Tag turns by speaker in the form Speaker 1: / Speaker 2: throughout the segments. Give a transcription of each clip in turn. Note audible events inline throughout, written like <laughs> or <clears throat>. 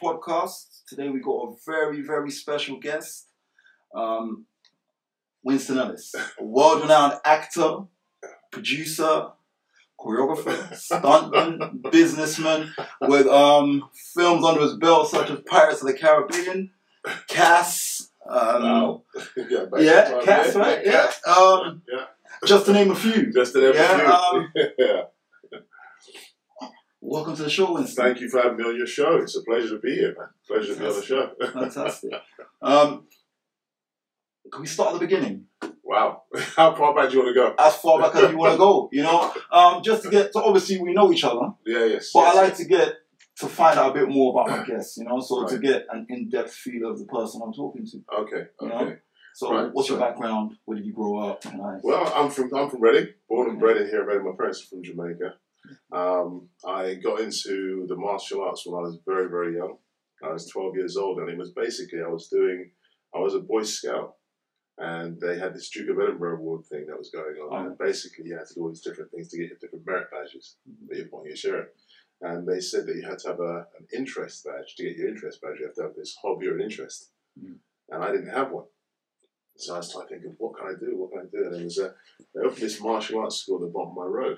Speaker 1: podcast. Today we got a very, very special guest, um, Winston Ellis, a world-renowned actor, producer, choreographer, stuntman, <laughs> businessman, with um, films under his belt such as Pirates of the Caribbean, Cass. Um,
Speaker 2: Wow. <laughs> yeah,
Speaker 1: Yeah, Cass, right? Yeah. Um,
Speaker 2: yeah.
Speaker 1: just to name a few.
Speaker 2: Just to name
Speaker 1: Yeah,
Speaker 2: a
Speaker 1: um,
Speaker 2: few. <laughs> yeah.
Speaker 1: Welcome to the show, Winston.
Speaker 2: Thank you for having me on your show. It's a pleasure to be here, man. Pleasure to be on the show.
Speaker 1: Fantastic. Um, can we start at the beginning?
Speaker 2: wow. <laughs> How far back do you want to go?
Speaker 1: As far back as you want to go, you know? Um, just to get, so obviously we know each other,
Speaker 2: Yeah, yes.
Speaker 1: but
Speaker 2: yes.
Speaker 1: I like to get, to find out a bit more about my <clears throat> guests, you know? So to get an in-depth feel of the person I'm talking to.
Speaker 2: Okay,
Speaker 1: You know?
Speaker 2: okay.
Speaker 1: So
Speaker 2: Right,
Speaker 1: what's your background? Where did you grow up? I,
Speaker 2: Well, I'm from I'm from Reading, born and bred in here. Reading. My parents are from Jamaica. Um, I got into the martial arts when I was very very young. I was 12 years old, and it was basically I was doing I was a Boy Scout, and they had this Duke of Edinburgh Award thing that was going on,
Speaker 1: Oh.
Speaker 2: and basically you had to do all these different things to get your different merit badges that you put on your shirt. And they said that you had to have a, an interest badge to get your interest badge. You have to have this hobby or an interest,
Speaker 1: Mm.
Speaker 2: and I didn't have one. So I was trying to think of what can I do, what can I do, and there was a they opened this martial arts school at the bottom of my road.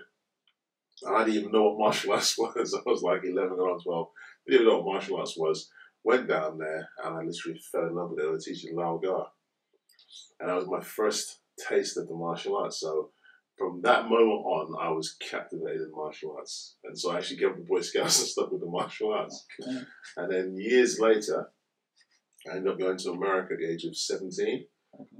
Speaker 2: And I didn't even know what martial <laughs> arts was. I was like 11 or 12. I Didn't even know what martial arts was. Went down there and I literally fell in love with it. They were teaching Lau Gar. And that was my first taste of the martial arts. So from that moment on, I was captivated in martial arts. And so I actually gave up the Boy Scouts <laughs> and stuff with the martial arts.
Speaker 1: okay.
Speaker 2: And then years later, I ended up going to America at the age of 17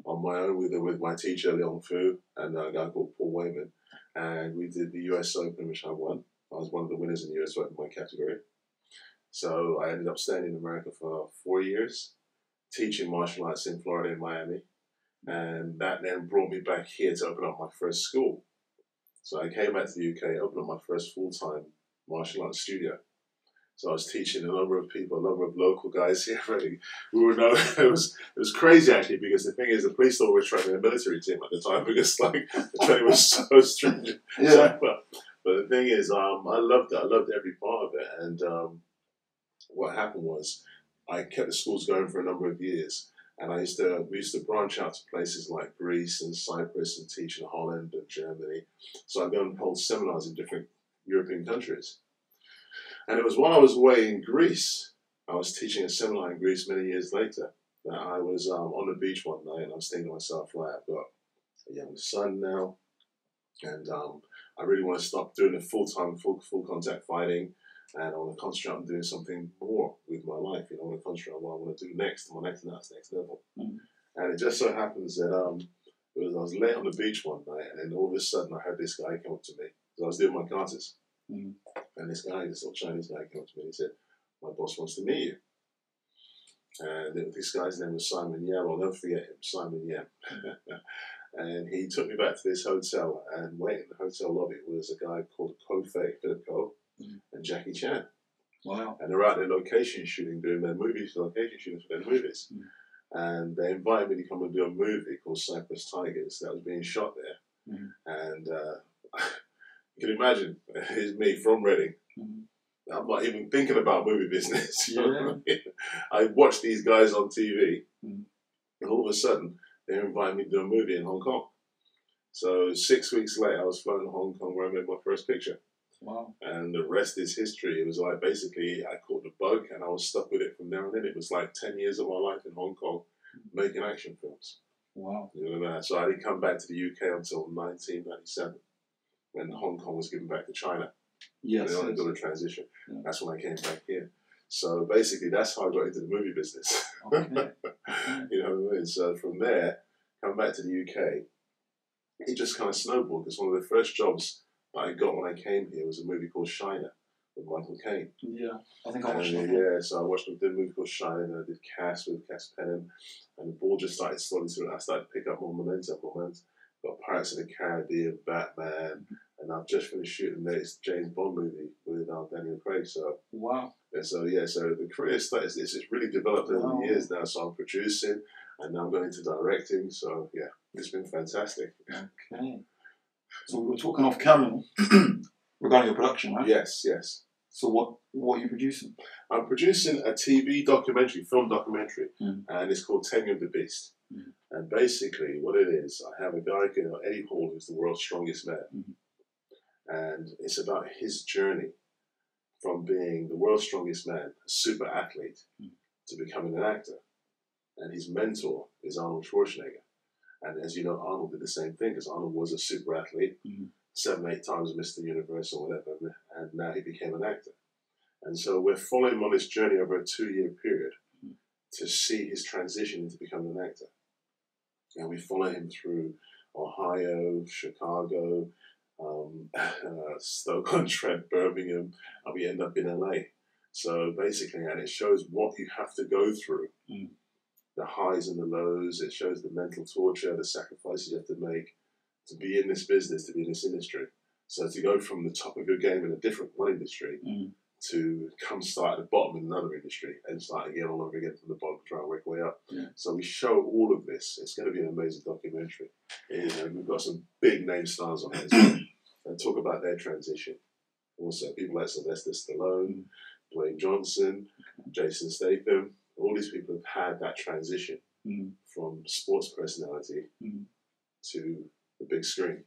Speaker 2: on my own with, with my teacher, Leon Fu, and a guy called Paul Wayman. And we did the US Open, which I won. I was one of the winners in the US Open my category. So I ended up staying in America for four years, teaching martial arts in Florida and Miami. And that then brought me back here to open up my first school. So I came back to the UK, opened up my first full time martial arts studio. So I was teaching a number of people, a number of local guys here. <laughs> Really, we were known. <laughs> It was it was crazy actually because the thing is, the police thought we were training a military team at the time <laughs> because like the training was so stringent.
Speaker 1: Yeah.
Speaker 2: So, but, but the thing is, um, I loved it. I loved every part of it. And um, what happened was, I kept the schools going for a number of years. And I used to we used to branch out to places like Greece and Cyprus and teach in Holland and Germany. So I go and hold seminars in different European countries. And it was while I was away in Greece, I was teaching a seminar in Greece many years later, that I was um, on the beach one night and I was thinking to myself, right, I've got a young son now, and um, I really want to stop doing the full time, full, full contact fighting, and I want to concentrate on doing something more with my life. You know, I want to concentrate on what I want to do next, my next next next level.
Speaker 1: Mhm.
Speaker 2: And it just so happens that um, was, I was late on the beach one night, and then all of a sudden I heard this guy come up to me. So I was doing my classes,
Speaker 1: Mhm.
Speaker 2: and this guy, this little Chinese guy, came up to me and he said, "My boss wants to meet you." And this guy's name was Simon Yam. I'll never forget him, Simon Yam. <laughs> and he took me back to this hotel, and waiting in the hotel lobby was a guy called Ko Fei, Philip Ko,
Speaker 1: Mhm.
Speaker 2: and Jackie Chan.
Speaker 1: Wow.
Speaker 2: And they're out there location shooting, doing their movies, location shooting for their movies.
Speaker 1: Mm.
Speaker 2: And they invited me to come and do a movie called Cyprus Tigers that was being shot there.
Speaker 1: Mhm.
Speaker 2: And uh, <laughs> you can imagine, <laughs> it's me from Reading.
Speaker 1: Mhm.
Speaker 2: I'm not even thinking about movie business. <laughs>
Speaker 1: Yeah.
Speaker 2: I watched these guys on TV,
Speaker 1: Mm.
Speaker 2: and all of a sudden, they invited me to do a movie in Hong Kong. So six weeks later, I was flown to Hong Kong where I made my first picture
Speaker 1: Wow.
Speaker 2: and the rest is history. It was like basically I caught the bug and I was stuck with it from there on in. It was like 10 years of my life in Hong Kong making action films.
Speaker 1: Wow.
Speaker 2: You know, so I didn't come back to the UK until 1997 when Hong Kong was given back to China.
Speaker 1: Yes.
Speaker 2: They only
Speaker 1: yes.
Speaker 2: did a transition.
Speaker 1: Yeah.
Speaker 2: That's when I came back here. So basically, that's how I got into the movie business.
Speaker 1: Okay. <laughs>
Speaker 2: you know what I mean? So from there, come back to the UK, it just kind of snowballed because one of the first jobs that I got when I came here was a movie called Shiner with Michael Caine.
Speaker 1: Yeah. I think I watched it.
Speaker 2: yeah, so I watched a did movie called Shiner and I did Cass with Cass Pennant and the ball just started slowly to I started to pick up more momentum, momentum. Got Pirates of the Caribbean, Batman, and I've just finished shooting the next James Bond movie with uh, Daniel Craig. So
Speaker 1: Wow.
Speaker 2: and so yeah, so the career started. It's, it's really developed over
Speaker 1: Wow.
Speaker 2: the years now. So I'm producing, and now I'm going into directing. So yeah, it's been fantastic.
Speaker 1: Okay. So we were talking off camera <clears throat> regarding your production, right?
Speaker 2: Yes, yes.
Speaker 1: So what what are you producing?
Speaker 2: I'm producing a TV documentary, film documentary,
Speaker 1: Mm.
Speaker 2: and it's called Tenure of the Beast.
Speaker 1: Mm.
Speaker 2: And basically, what it is, I have a guy, know, Eddie Hall, who's the world's strongest man,
Speaker 1: Mhm.
Speaker 2: and it's about his journey from being the world's strongest man, a super athlete,
Speaker 1: Mm.
Speaker 2: to becoming an actor. And his mentor is Arnold Schwarzenegger. And as you know, Arnold did the same thing because Arnold was a super athlete,
Speaker 1: Mhm.
Speaker 2: seven, eight times Mr. Universe or whatever, and now he became an actor. And so we're following him on this journey over a two year period
Speaker 1: Mhm.
Speaker 2: to see his transition into becoming an actor. And we follow him through Ohio, Chicago, um, <laughs> uh, Stoke on Trent, Birmingham, and we end up in LA. So basically, and it shows what you have to go through
Speaker 1: Mm.
Speaker 2: the highs and the lows, it shows the mental torture, the sacrifices you have to make to be in this business, to be in this industry. So to go from the top of your game in a different one industry
Speaker 1: Mm.
Speaker 2: To come start at the bottom in another industry and start again all over again from the bottom, try and work way up.
Speaker 1: Yeah.
Speaker 2: So we show all of this. It's going to be an amazing documentary. And we've got some big name stars on it well, <coughs> and talk about their transition. Also, people like Sylvester Stallone, Dwayne Johnson, Jason Statham. All these people have had that transition
Speaker 1: Mm.
Speaker 2: from sports personality
Speaker 1: Mm.
Speaker 2: to the big screen.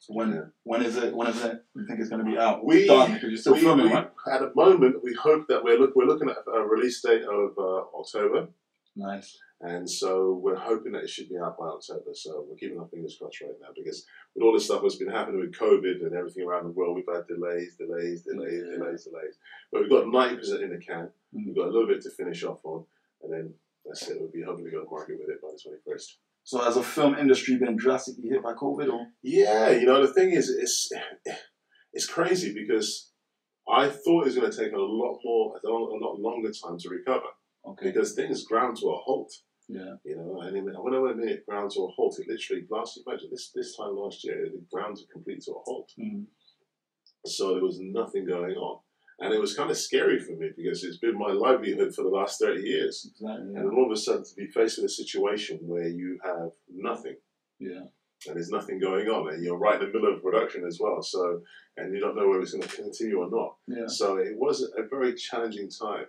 Speaker 1: So when when is it? When is it? You think it's going to be out?
Speaker 2: We-
Speaker 1: done because you're still
Speaker 2: we,
Speaker 1: filming,
Speaker 2: we-
Speaker 1: right?
Speaker 2: At the moment, we hope that we're look, we're looking at a release date of uh, October,
Speaker 1: Nice.
Speaker 2: and so we're hoping that it should be out by October. So we're keeping our fingers crossed right now because with all this stuff that's been happening with COVID and everything around the world, we've had delays, delays, delays,
Speaker 1: Yeah.
Speaker 2: delays, delays. But we've got ninety percent in the can.
Speaker 1: Mm.
Speaker 2: We've got a little bit to finish off on, and then that's it. We'll be hoping to go to market with it by the twenty first.
Speaker 1: So has the film industry been drastically hit by COVID or?
Speaker 2: Yeah, you know the thing is, it's it's crazy because I thought it was going to take a lot more, a lot, longer time to recover
Speaker 1: Okay.
Speaker 2: because things ground to a halt.
Speaker 1: Yeah.
Speaker 2: You know, and when I went it ground to a halt, it literally last imagine this this time last year it ground to complete to a halt.
Speaker 1: Mm.
Speaker 2: So there was nothing going on, and it was kind of scary for me because it's been my livelihood for the last thirty years.
Speaker 1: Exactly.
Speaker 2: And
Speaker 1: Yeah.
Speaker 2: then all of a sudden to be faced with a situation where you have nothing
Speaker 1: yeah.
Speaker 2: and there's nothing going on, and you're right in the middle of production as well. So, and you don't know whether it's going to continue or not.
Speaker 1: Yeah.
Speaker 2: So it was a very challenging time,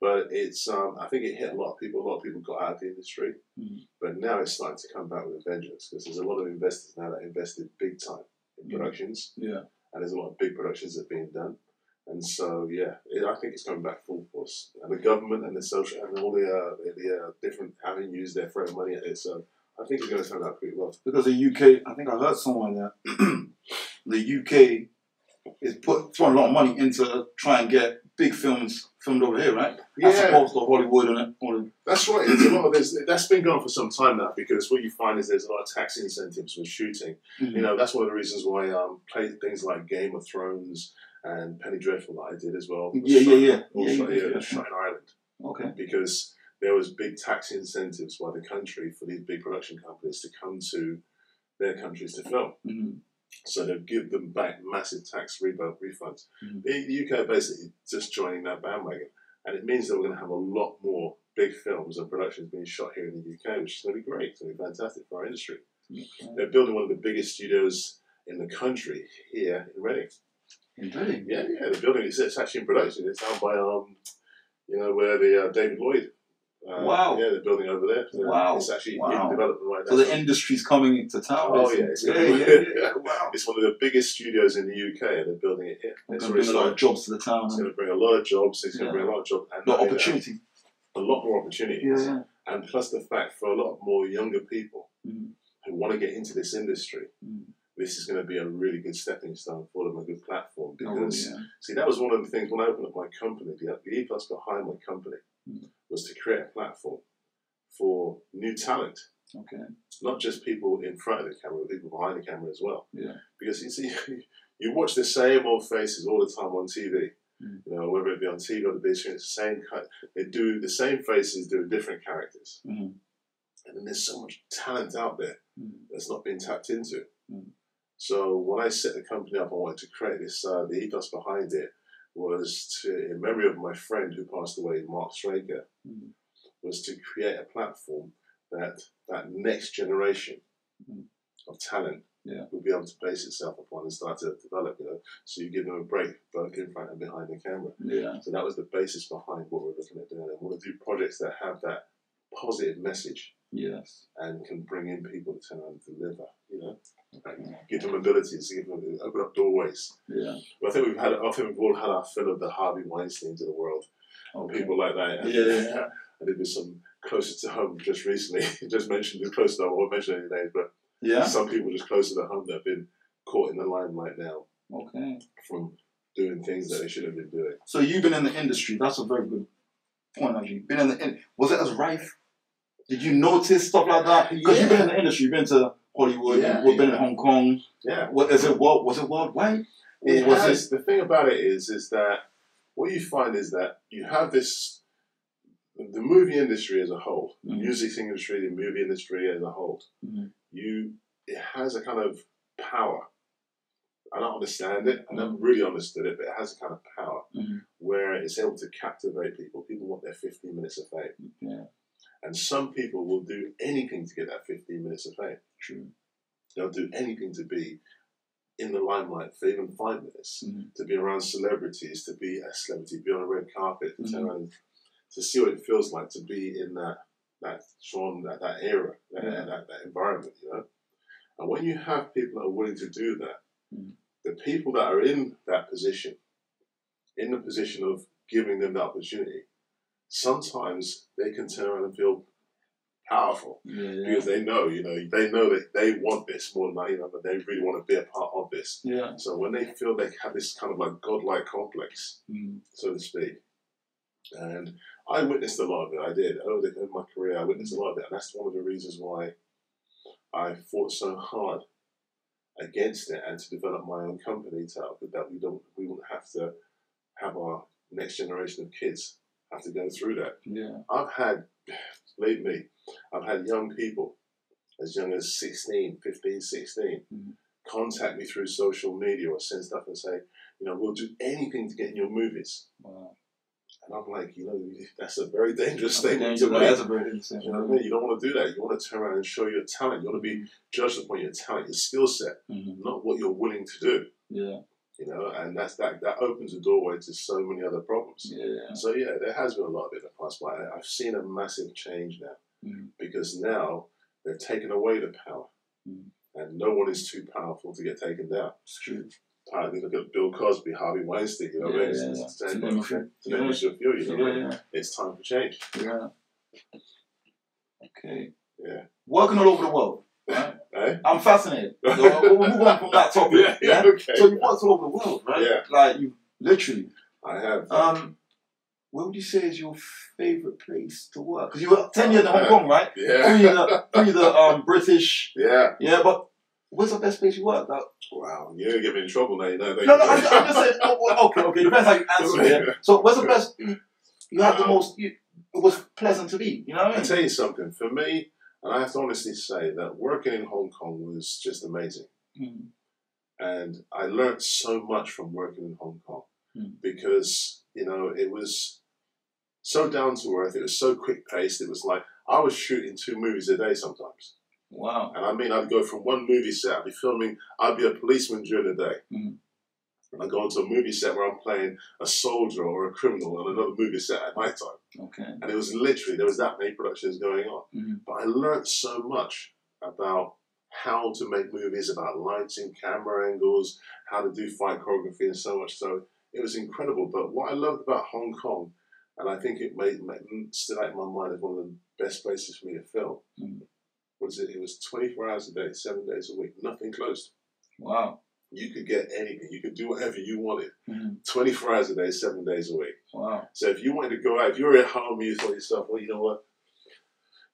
Speaker 2: but it's um, I think it hit a lot of people. A lot of people got out of the industry,
Speaker 1: Mhm.
Speaker 2: but now it's starting to come back with a vengeance because there's a lot of investors now that invested big time in
Speaker 1: Mhm.
Speaker 2: productions,
Speaker 1: Yeah.
Speaker 2: and there's a lot of big productions that are being done. And so, yeah, it, I think it's coming back full force. And the government and the social and all the uh, the, uh, different avenues they're throwing money at it. So I think it's going to turn out pretty well.
Speaker 1: Because the UK, I think I heard somewhere that <clears throat> the UK is put throwing a lot of money into try and get big films filmed over here, right? As opposed to Hollywood and all the
Speaker 2: That's right. It's a lot of this. That's been going for some time now because what you find is there's a lot of tax incentives with shooting. You know, that's one of the reasons why um, play things like Game of Thrones and Penny Dreadful that I did as well.
Speaker 1: Yeah, yeah,
Speaker 2: shot-
Speaker 1: yeah.
Speaker 2: all
Speaker 1: Yeah,
Speaker 2: shot
Speaker 1: yeah,
Speaker 2: here,
Speaker 1: yeah.
Speaker 2: shot in Ireland
Speaker 1: Okay.
Speaker 2: because there was big tax incentives by the country for these big production companies to come to their countries to film.
Speaker 1: hmm
Speaker 2: So they'll give them back massive tax rebu- refunds.
Speaker 1: Mhm.
Speaker 2: The, the UK are basically just joining that bandwagon, and it means that we're going to have a lot more big films and productions being shot here in the UK, which is going to be great. It's going to be fantastic for our industry.
Speaker 1: Okay.
Speaker 2: They're building one of the biggest studios in the country here in Reading.
Speaker 1: Really?
Speaker 2: Yeah, yeah, they're building. It's, it's actually in production. It's down by um, you know, where the uh, David Lloyd. Uh,
Speaker 1: Wow.
Speaker 2: Yeah, they're building over there. So
Speaker 1: Wow.
Speaker 2: It's actually
Speaker 1: Wow.
Speaker 2: in development right now.
Speaker 1: So the industry's coming into town.
Speaker 2: Oh, yeah, it's
Speaker 1: yeah, yeah, yeah, yeah. Wow. <laughs>
Speaker 2: It's one of the biggest studios in the UK, and they're building it here.
Speaker 1: It's going to bring a lot of jobs to the town.
Speaker 2: It's going to bring a lot of jobs. It's going to bring a lot of jobs and
Speaker 1: A lot of
Speaker 2: uh,
Speaker 1: opportunity.
Speaker 2: A lot more opportunities.
Speaker 1: Yeah.
Speaker 2: And plus the fact for a lot more younger people
Speaker 1: Mhm.
Speaker 2: who want to get into this industry,
Speaker 1: Mhm.
Speaker 2: This is going to be a really good stepping stone for them, a good platform.
Speaker 1: Oh,
Speaker 2: Because
Speaker 1: yeah.
Speaker 2: see, that was one of the things when I opened up my company. The, the ethos behind my company
Speaker 1: Mhm.
Speaker 2: was to create a platform for new talent,
Speaker 1: Okay.
Speaker 2: not just people in front of the camera, but people behind the camera as well.
Speaker 1: Yeah.
Speaker 2: Because you see, <laughs> you watch the same old faces all the time on TV.
Speaker 1: Mm.
Speaker 2: You know, whether it be on TV or the big screen, it's the same. cut. They do the same faces, doing different characters,
Speaker 1: Mhm.
Speaker 2: and then there's so much talent out there
Speaker 1: Mhm.
Speaker 2: that's not being tapped into.
Speaker 1: Mm.
Speaker 2: So when I set the company up, I wanted to create this. Uh, the ethos behind it was to, in memory of my friend who passed away, Mark Straker,
Speaker 1: Mhm.
Speaker 2: was to create a platform that that next generation
Speaker 1: Mm.
Speaker 2: of talent
Speaker 1: Yeah.
Speaker 2: will be able to base itself upon and start to develop. You know, so you give them a break both in front and behind the camera.
Speaker 1: Yeah.
Speaker 2: So that was the basis behind what we're looking at doing. We want to do projects that have that positive message
Speaker 1: Yes.
Speaker 2: and can bring in people to turn and deliver. You know, like give them abilities, give them open up doorways.
Speaker 1: Yeah.
Speaker 2: But I think we've had, I think we've all had our fill of the Harvey Weinsteins of the world, oh,
Speaker 1: Okay.
Speaker 2: people like that.
Speaker 1: Yeah, yeah, yeah. <laughs>
Speaker 2: I did with some closer to home just recently. <laughs> just mentioned it close to home. I won't mention any names, but
Speaker 1: Yeah.
Speaker 2: some people just closer to home that have been caught in the limelight now
Speaker 1: Okay.
Speaker 2: from doing things that they shouldn't have been doing.
Speaker 1: So you've been in the industry. That's a very good point. Actually, been in the in- was it as rife? Did you notice stuff like that? Because you've been in the industry. You've been to Hollywood.
Speaker 2: Yeah,
Speaker 1: you've been
Speaker 2: yeah.
Speaker 1: in Hong Kong.
Speaker 2: Yeah.
Speaker 1: What is it? What was it worldwide?
Speaker 2: It
Speaker 1: was
Speaker 2: has, the thing about it is, is that what you find is that you have this, the movie industry as a whole, the
Speaker 1: Mhm.
Speaker 2: music industry, the movie industry as a whole,
Speaker 1: Mhm.
Speaker 2: you, it has a kind of power. I don't understand it. I never really understood it, but it has a kind of power
Speaker 1: Mhm.
Speaker 2: where it's able to captivate people. People want their 15 minutes of fame.
Speaker 1: Yeah.
Speaker 2: And some people will do anything to get that 15 minutes of fame.
Speaker 1: True.
Speaker 2: They'll do anything to be in the limelight for even five minutes,
Speaker 1: Mhm.
Speaker 2: to be around celebrities, to be a celebrity, be on a red carpet, to
Speaker 1: Mhm.
Speaker 2: around, to see what it feels like to be in that that genre, that, that era, that,
Speaker 1: Yeah.
Speaker 2: that, that environment, you know. And when you have people that are willing to do that,
Speaker 1: Mhm.
Speaker 2: the people that are in that position, in the position of giving them the opportunity, sometimes they can turn around and feel powerful
Speaker 1: Yeah. Yeah.
Speaker 2: because they know, you know, they know that they want this more than I, you know, that they really want to be a part of this.
Speaker 1: Yeah.
Speaker 2: So when they feel they have this kind of like godlike complex,
Speaker 1: Mm.
Speaker 2: so to speak, and I witnessed a lot of it. I did over, the, over my career. I witnessed a lot of it, and that's one of the reasons why I fought so hard against it and to develop my own company to that we don't we wouldn't have to have our next generation of kids have to go through that.
Speaker 1: Yeah.
Speaker 2: I've had, believe me, I've had young people as young as 16, 15, 16
Speaker 1: Mhm.
Speaker 2: contact me through social media or send stuff and say, you know, we'll do anything to get in your movies.
Speaker 1: Wow.
Speaker 2: And I'm like, you know, that's a very dangerous
Speaker 1: thing a
Speaker 2: statement
Speaker 1: danger-
Speaker 2: to
Speaker 1: That's a very.
Speaker 2: You know what I mean? You don't want to do that. You want to turn around and show your talent. You want to be judged upon your talent, your skill set,
Speaker 1: Mhm.
Speaker 2: not what you're willing to do.
Speaker 1: Yeah.
Speaker 2: You know, and that's that. That opens the doorway to so many other problems.
Speaker 1: Yeah.
Speaker 2: So yeah, there has been a lot of it in the past, but I, I've seen a massive change now
Speaker 1: Mhm.
Speaker 2: because now they've taken away the power,
Speaker 1: Mhm.
Speaker 2: and no one is too powerful to get taken down.
Speaker 1: It's true.
Speaker 2: Think look at Bill Cosby, Harvey Weinstein. You know,
Speaker 1: Yeah,
Speaker 2: what I mean?
Speaker 1: yeah,
Speaker 2: It's-
Speaker 1: yeah.
Speaker 2: it's
Speaker 1: To
Speaker 2: time-
Speaker 1: name a few.
Speaker 2: to name just a few, you know,
Speaker 1: Yeah.
Speaker 2: what I mean?
Speaker 1: Yeah.
Speaker 2: it's time for change.
Speaker 1: Yeah. Okay.
Speaker 2: Yeah.
Speaker 1: Working all over the world. Right?
Speaker 2: Eh?
Speaker 1: I'm fascinated. So we'll move on from that <laughs> topic.
Speaker 2: yeah, yeah, okay.
Speaker 1: So you worked all over the world, right?
Speaker 2: Yeah.
Speaker 1: Like you literally.
Speaker 2: I have.
Speaker 1: Um, what would you say is your favorite place to work? Because you were ten years in Hong Kong, right? <laughs>
Speaker 2: yeah,
Speaker 1: Pre the pre the um British.
Speaker 2: yeah.
Speaker 1: Yeah, but where's the best place you worked? Like,
Speaker 2: Wow, you're gonna get me in trouble now. You know.
Speaker 1: no, no, I'm, I'm just saying. oh, well, okay, okay. Depends how you answer it. So where's the <laughs> best? You, had the most. You, it was pleasant to be. You know what I
Speaker 2: I
Speaker 1: mean?
Speaker 2: tell you something. For me, and I have to honestly say that working in Hong Kong was just amazing.
Speaker 1: Mm.
Speaker 2: and I learned so much from working in Hong Kong
Speaker 1: Mm.
Speaker 2: because you know it was so down to earth. It was so quick paced. It was like I was shooting two movies a day sometimes,
Speaker 1: Wow.
Speaker 2: and I mean I'd go from one movie set. I'd be filming. I'd be a policeman during the day,
Speaker 1: Mm.
Speaker 2: And I'd go into a movie set where I'm playing a soldier or a criminal, on another movie set at night time.
Speaker 1: Okay.
Speaker 2: And it was literally there was that many productions going on.
Speaker 1: Mhm.
Speaker 2: But I learned so much about how to make movies, about lighting, camera angles, how to do fight choreography, and so much. So it was incredible. But what I loved about Hong Kong, and I think it made, made stood out in my mind as one of the best places for me to film,
Speaker 1: Mm.
Speaker 2: was it? It was 24 hours a day, seven days a week, nothing closed.
Speaker 1: Wow.
Speaker 2: You could get anything. You could do whatever you wanted.
Speaker 1: Mhm.
Speaker 2: 24 hours a day, seven days a week.
Speaker 1: Wow.
Speaker 2: So if you wanted to go out, if you were at home, you thought to yourself, well, you know what?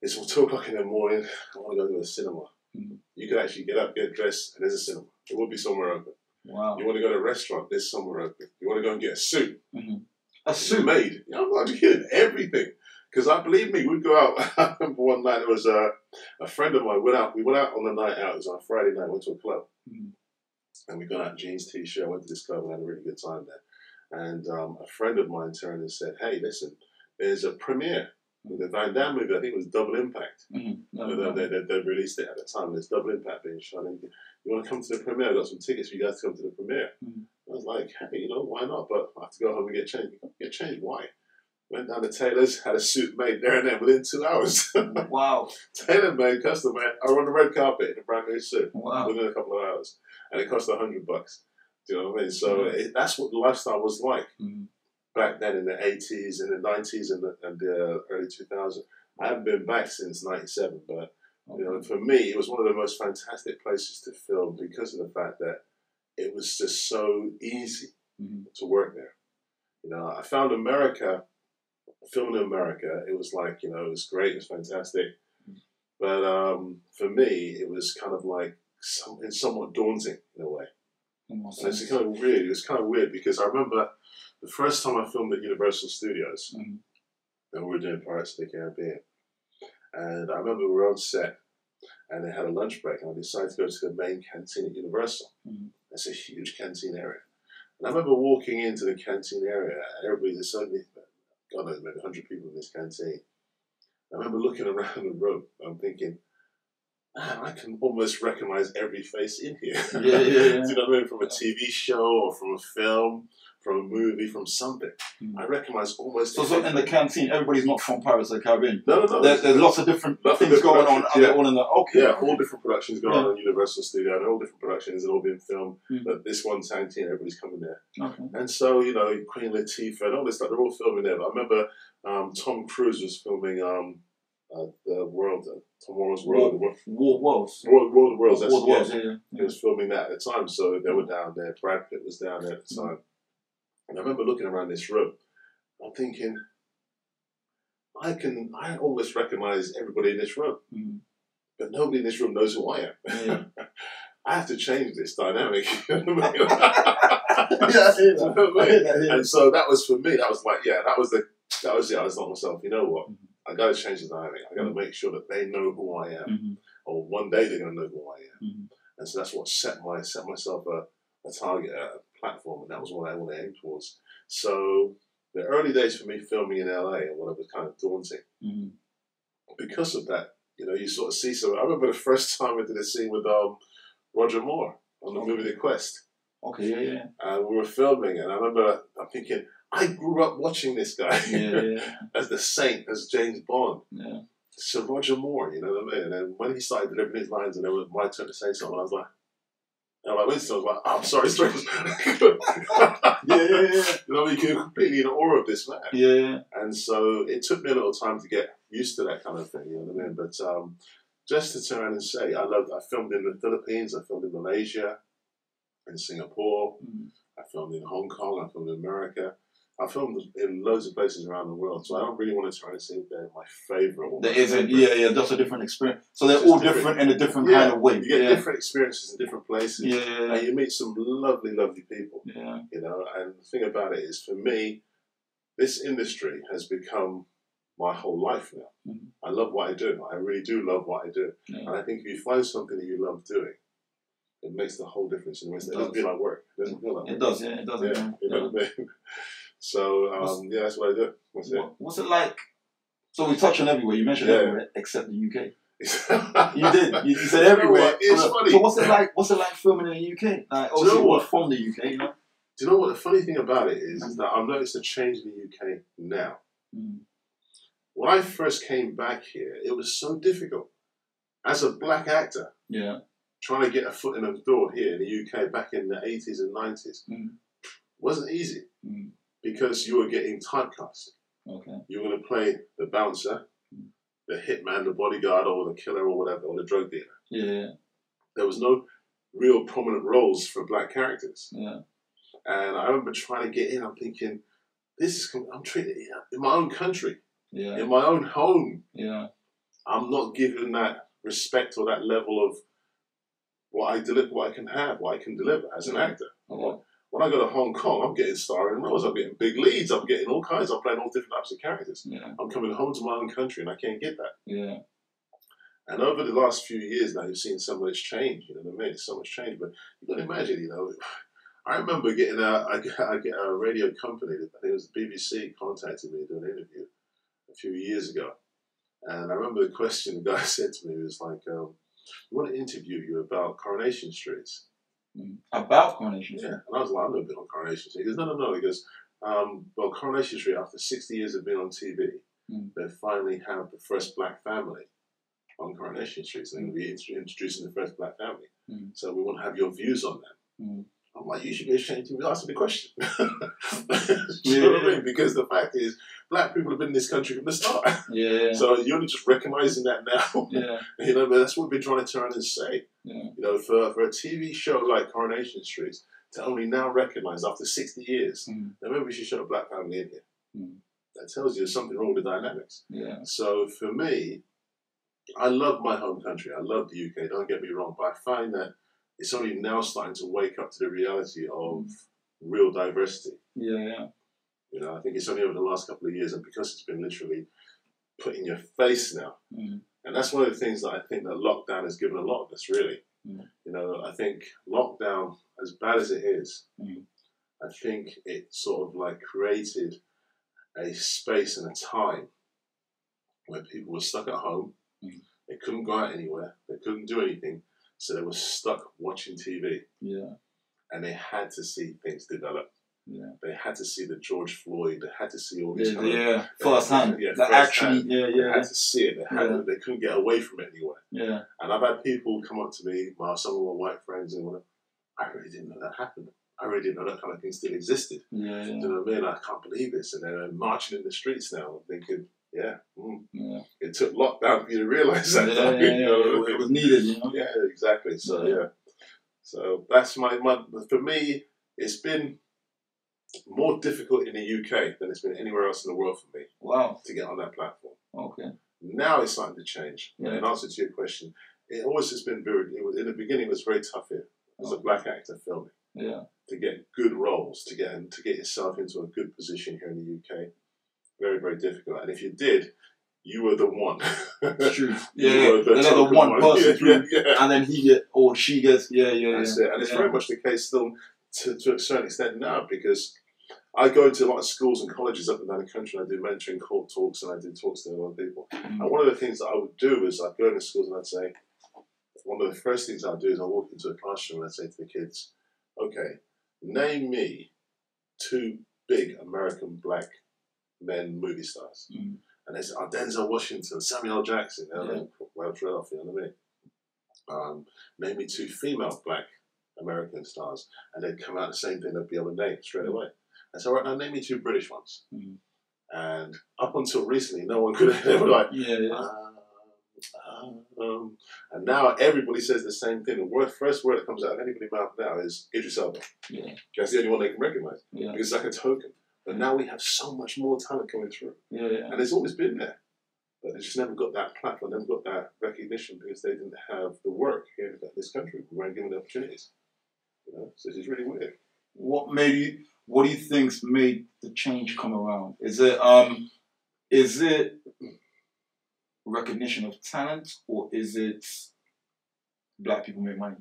Speaker 2: It's two o'clock in the morning. I want to go to the cinema.
Speaker 1: Mhm.
Speaker 2: You could actually get up, get dressed, and there's a cinema. It will be somewhere open.
Speaker 1: Wow.
Speaker 2: You want to go to a restaurant? There's somewhere open. You want to go and get a suit?
Speaker 1: A
Speaker 2: It's
Speaker 1: suit.
Speaker 2: made. You know, I'm not kidding. Everything. Because I believe me, we'd go out. <laughs> I remember one night there was a, a friend of mine went out. We went out on a night out. It was on a Friday night. Went to a club,
Speaker 1: Mhm.
Speaker 2: And we got out jeans, t-shirt. Went to this club and had a really good time there. And um, a friend of mine turned and said, "Hey, listen, there's a premiere With The Van Damme movie, I think it was Double Impact.
Speaker 1: Mhm. No,
Speaker 2: They,
Speaker 1: no,
Speaker 2: they, they, they released it at the time. There's Double Impact being shown. And you want to come to the premiere? I've got some tickets for you guys to come to the premiere.
Speaker 1: Mhm.
Speaker 2: I was like, hey, you know, why not? But I have to go home and get changed. Get changed? Why? Went down to tailor's, had a suit made there and then within two hours.
Speaker 1: Wow. <laughs>
Speaker 2: Tailor made, custom made. I on the red carpet in a brand new suit
Speaker 1: Wow.
Speaker 2: within a couple of hours, and it cost a hundred bucks. Do you know what I mean? So
Speaker 1: Mhm.
Speaker 2: it, that's what the lifestyle was like
Speaker 1: Mhm.
Speaker 2: back then in the eighties and the nineties and the, and the early two thousands. I haven't been back since ninety seven, but you know, for me, it was one of the most fantastic places to film because of the fact that it was just so easy
Speaker 1: Mhm.
Speaker 2: to work there. You know, I found America, filming in America, it was like, you know, it was great, it was fantastic. But um, for me, it was kind of like something somewhat daunting in a way. And it's kind of weird. It was kind of weird because I remember the first time I filmed at Universal Studios,
Speaker 1: Mhm.
Speaker 2: and we were doing Pirates of the Caribbean. And I remember we were on set, and they had a lunch break, and I decided to go to the main canteen at Universal.
Speaker 1: Mhm.
Speaker 2: It's a huge canteen area. And I remember walking into the canteen area, and everybody, there's only, God knows, maybe 100 people in this canteen. I remember looking <laughs> around the room, I'm thinking, man, I can almost recognize every face in here.
Speaker 1: Yeah, <laughs> yeah, yeah.
Speaker 2: Do you know what I mean? From a TV show or from a film, from a movie, from something.
Speaker 1: Mhm.
Speaker 2: I recognize almost
Speaker 1: So, so in the canteen, everybody's not from Pirates of the Caribbean.
Speaker 2: No, no, no.
Speaker 1: There, there's lots of different
Speaker 2: Lots
Speaker 1: things
Speaker 2: different
Speaker 1: going on.
Speaker 2: productions,
Speaker 1: Are they
Speaker 2: yeah.
Speaker 1: all in the okay?
Speaker 2: Yeah, all different productions going
Speaker 1: Yeah.
Speaker 2: on in Universal Studio. They're all different productions. They're all being filmed.
Speaker 1: Mm.
Speaker 2: But this one canteen, everybody's coming there.
Speaker 1: Okay.
Speaker 2: And so, you know, Queen Latifah and all this stuff, they're all filming there. But I remember um, Tom Cruise was filming um, uh, the World, uh, Tomorrow's World, World,
Speaker 1: War Worlds.
Speaker 2: World, World of Worlds. That's,
Speaker 1: World
Speaker 2: yeah.
Speaker 1: Worlds, yeah, yeah.
Speaker 2: He was filming that at the time, so they were down there. Brad Pitt was down there at the time. And I remember looking around this room, I'm thinking, I can, I almost recognize everybody in this room,
Speaker 1: Mhm.
Speaker 2: but nobody in this room knows who I am.
Speaker 1: Yeah. <laughs>
Speaker 2: I have to change this dynamic. <laughs> you know what I mean? <laughs>
Speaker 1: yeah, I hear
Speaker 2: You know
Speaker 1: that.
Speaker 2: what I
Speaker 1: I
Speaker 2: mean?
Speaker 1: hear that, yeah.
Speaker 2: And so that was for me. That was like, yeah, that was the, that was it. I was like myself. You know what? I got to change the dynamic. I got to make sure that they know who I am,
Speaker 1: Mhm.
Speaker 2: or one day they're going to know who I am.
Speaker 1: Mhm.
Speaker 2: And so that's what set my set myself a, a target, a platform, and that was what I want to aim towards. So the early days for me filming in LA and what it was kind of daunting
Speaker 1: Mhm.
Speaker 2: because of that. You know, you sort of see some. I remember the first <laughs> time I did a scene with um, Roger Moore on the movie The Quest.
Speaker 1: Okay, yeah, yeah.
Speaker 2: and we were filming, and I remember I'm thinking, I grew up watching this guy
Speaker 1: Yeah, yeah, <laughs>
Speaker 2: as the Saint, as James Bond,
Speaker 1: yeah.
Speaker 2: Sir Roger Moore. You know what I mean? And when he started delivering his lines, and it was my turn to say something, I was like. And I'm like Winston, I was like, oh, I'm sorry, sorry. <laughs>
Speaker 1: Yeah, yeah, yeah.
Speaker 2: you know, you're completely in awe of this man.
Speaker 1: Yeah.
Speaker 2: And so it took me a little time to get used to that kind of thing, you know what I mean? But um, just to turn around and say, I loved, I filmed in the Philippines, I filmed in Malaysia, in Singapore,
Speaker 1: Mhm.
Speaker 2: I filmed in Hong Kong, I filmed in America. I filmed in loads of places around the world, so I don't really want to try and say they're my favourite. or
Speaker 1: There isn't, yeah, yeah, that's a different experience. So they're all
Speaker 2: different.
Speaker 1: different in a different
Speaker 2: Yeah,
Speaker 1: kind of way.
Speaker 2: You get
Speaker 1: yeah.
Speaker 2: different experiences in different places,
Speaker 1: Yeah, yeah,
Speaker 2: and you meet some lovely, lovely people.
Speaker 1: yeah.
Speaker 2: you know and the thing about it is for me this industry has become my whole life now
Speaker 1: Mhm.
Speaker 2: i love what i do i really do love what i do
Speaker 1: Yeah.
Speaker 2: and i think if you find something that you love doing it makes the whole difference in the rest.
Speaker 1: It
Speaker 2: It doesn't
Speaker 1: does.
Speaker 2: feel like work. It doesn't feel like
Speaker 1: It
Speaker 2: work.
Speaker 1: does, yeah, it does.
Speaker 2: Yeah,
Speaker 1: Yeah,
Speaker 2: you know what I mean? <laughs> So, um, yeah, that's what I do. That's it.
Speaker 1: What, what's it like? So we touch on everywhere. You mentioned
Speaker 2: Yeah.
Speaker 1: everywhere except the UK. <laughs>
Speaker 2: you
Speaker 1: did. You, you said everywhere.
Speaker 2: It's
Speaker 1: so,
Speaker 2: funny.
Speaker 1: So what's it like? What's it like filming in the UK? Like,
Speaker 2: Do you know what?
Speaker 1: from the UK, you know.
Speaker 2: Do you know what the funny thing about it is? Is that I've noticed a change in the UK now.
Speaker 1: Mm.
Speaker 2: When I first came back here, it was so difficult. As a black actor,
Speaker 1: Yeah.
Speaker 2: trying to get a foot in the door here in the UK back in the 80s and 90s
Speaker 1: Mm.
Speaker 2: wasn't easy
Speaker 1: Mm.
Speaker 2: Because you were getting typecast.
Speaker 1: Okay.
Speaker 2: You were going to play the bouncer,
Speaker 1: Mm.
Speaker 2: the hitman, the bodyguard, or the killer, or whatever, or the drug dealer.
Speaker 1: Yeah.
Speaker 2: There was no real prominent roles for black characters.
Speaker 1: Yeah.
Speaker 2: And I remember trying to get in, I'm thinking, this is, I'm treated in my own country,
Speaker 1: Yeah.
Speaker 2: in my own home.
Speaker 1: Yeah.
Speaker 2: I'm not given that respect or that level of what I deliver, what I can have, what I can deliver as an actor.
Speaker 1: Yeah.
Speaker 2: When I go to Hong Kong, I'm getting starring roles. I'm getting big leads. I'm getting all kinds. I'm playing all different types of characters.
Speaker 1: Yeah.
Speaker 2: I'm coming home to my own country, and I can't get that.
Speaker 1: Yeah.
Speaker 2: And over the last few years now, you've seen so much change. You know what I mean? So much change. But you can imagine, you know, <sighs> I remember getting a, I get, I get a radio company, I think it was the BBC, contacted me to do an interview a few years ago, and I remember the question the guy <laughs> said to me was like, um, "We want to interview you about Coronation Streets."
Speaker 1: About Coronation Street.
Speaker 2: Yeah, and I was like, "I've never been on Coronation Street." He goes, "No, no, no." He goes, um, "Well, Coronation Street, after 60 years of being on TV,
Speaker 1: Mm.
Speaker 2: they finally have the first black family on Coronation Street. So they're going to be introducing the first black family.
Speaker 1: Mm.
Speaker 2: So we want to have your views on that."
Speaker 1: Mm.
Speaker 2: I'm like, you should be ashamed to be asking the question. <laughs> <laughs> you know what I mean? Because the fact is, black people have been in this country from the start.
Speaker 1: Yeah. <laughs>
Speaker 2: So you're just recognizing that now.
Speaker 1: yeah.
Speaker 2: you know, but that's what we've been trying to turn and say.
Speaker 1: Yeah.
Speaker 2: You know, for, for a TV show like Coronation Street to only now recognize after 60 years
Speaker 1: Mm.
Speaker 2: that maybe we should show a black family in here.
Speaker 1: Mm.
Speaker 2: That tells you there's something wrong with the dynamics.
Speaker 1: Yeah.
Speaker 2: So for me, I love my home country. I love the UK. Don't get me wrong, but I find that it's only now starting to wake up to the reality of real diversity.
Speaker 1: Yeah. Yeah.
Speaker 2: You know, I think it's only over the last couple of years, and because it's been literally put in your face now,
Speaker 1: Mm.
Speaker 2: And that's one of the things that I think that lockdown has given a lot of us. Really,
Speaker 1: Mm.
Speaker 2: you know, I think lockdown, as bad as it is,
Speaker 1: Mm.
Speaker 2: I think it sort of like created a space and a time where people were stuck at home.
Speaker 1: Mm.
Speaker 2: They couldn't go out anywhere. They couldn't do anything, so they were stuck watching TV,
Speaker 1: Yeah.
Speaker 2: and they had to see things develop.
Speaker 1: Yeah.
Speaker 2: They had to see the George Floyd. They had to see all these
Speaker 1: Yeah.
Speaker 2: kind of
Speaker 1: yeah. First hand.
Speaker 2: Yeah, first
Speaker 1: actually.
Speaker 2: hand.
Speaker 1: Yeah.
Speaker 2: They had to see it. They had
Speaker 1: Yeah.
Speaker 2: they couldn't get away from it anywhere.
Speaker 1: Yeah.
Speaker 2: And I've had people come up to me, my some of my white friends, and whatever. I really didn't know that happened. I really didn't know that kind of thing still existed.
Speaker 1: Yeah.
Speaker 2: Do
Speaker 1: Yeah.
Speaker 2: you know what I mean? I can't believe this. And they're marching in the streets now, thinking, yeah, mm,
Speaker 1: Yeah.
Speaker 2: it took lockdown for you to realize that.
Speaker 1: Yeah, <laughs>
Speaker 2: you
Speaker 1: yeah,
Speaker 2: know?
Speaker 1: yeah. It was needed, you know.
Speaker 2: Yeah, exactly. So
Speaker 1: Yeah.
Speaker 2: yeah. So that's my, my for me. It's been more difficult in the UK than it's been anywhere else in the world for me
Speaker 1: Wow.
Speaker 2: to get on that platform.
Speaker 1: Okay.
Speaker 2: Now it's starting to change.
Speaker 1: Yeah.
Speaker 2: In answer to your question, it always has been very. It was, in the beginning, it was very tough here as a black actor filming
Speaker 1: Yeah.
Speaker 2: to get good roles, to get to get yourself into a good position here in the UK. Very very difficult. And if you did, you were the one.
Speaker 1: That's
Speaker 2: True. <laughs>
Speaker 1: Yeah. yeah. Another
Speaker 2: token
Speaker 1: one person <laughs>
Speaker 2: Yeah,
Speaker 1: through,
Speaker 2: yeah, yeah.
Speaker 1: and then he get or she gets. Yeah. Yeah.
Speaker 2: That's
Speaker 1: yeah.
Speaker 2: it. And it's very much the case still to, to a certain extent now because I go into a lot of schools and colleges up and down the country and I do mentoring court talks and I do talks to a lot of people.
Speaker 1: Mm.
Speaker 2: And one of the things that I would do is I'd go into schools and I'd say, one of the first things I'd do is I'd walk into a classroom and I'd say to the kids, okay, name me two big American black men movie stars.
Speaker 1: Mm.
Speaker 2: And they said, oh, Denzel Washington, Samuel L. Jackson, you know,
Speaker 1: Yeah.
Speaker 2: like, well trailed off, you know what I mean? Um, name me two female black American stars. And they'd come out the same thing they'd be able to name straight away. I said, right, now name me two British ones.
Speaker 1: Mm.
Speaker 2: And up until recently, no one could. <laughs> Were like,
Speaker 1: Yeah. Yeah.
Speaker 2: um, um, and now everybody says the same thing. The word, first word that comes out of anybody's mouth now is Idris Elba.
Speaker 1: Yeah.
Speaker 2: That's the only one they can recognize.
Speaker 1: Yeah.
Speaker 2: Because it's like a token. But now we have so much more talent coming through.
Speaker 1: Yeah. Yeah.
Speaker 2: And it's always been there. But they just never got that platform, never got that recognition because they didn't have the work here in this country. We weren't given the opportunities. You know? So it's really weird.
Speaker 1: what made you what do you think's made the change come around is it um is it recognition of talent or is it black people make money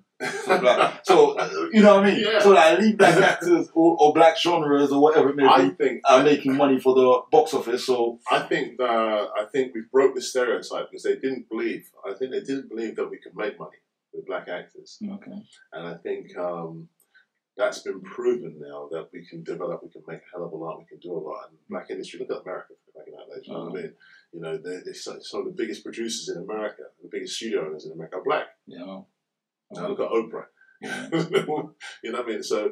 Speaker 1: so, black, <laughs> so you know what i mean
Speaker 2: Yeah.
Speaker 1: so like leave black actors or, or black genres or whatever it may
Speaker 2: I
Speaker 1: be
Speaker 2: think
Speaker 1: are making money for the box office so
Speaker 2: I think that I think we've broke the stereotype because they didn't believe. I think they didn't believe that we could make money with black actors,
Speaker 1: okay
Speaker 2: and I think um, that's been proven now that we can develop, we can make a hell of a lot, we can do a lot. And black industry, look at America for crying out loud. You know what I mean? You know, they're, they're some of the biggest producers in America, the biggest studio owners in America are black.
Speaker 1: yeah
Speaker 2: Now look at Oprah.
Speaker 1: Yeah. <laughs>
Speaker 2: you know what I mean? So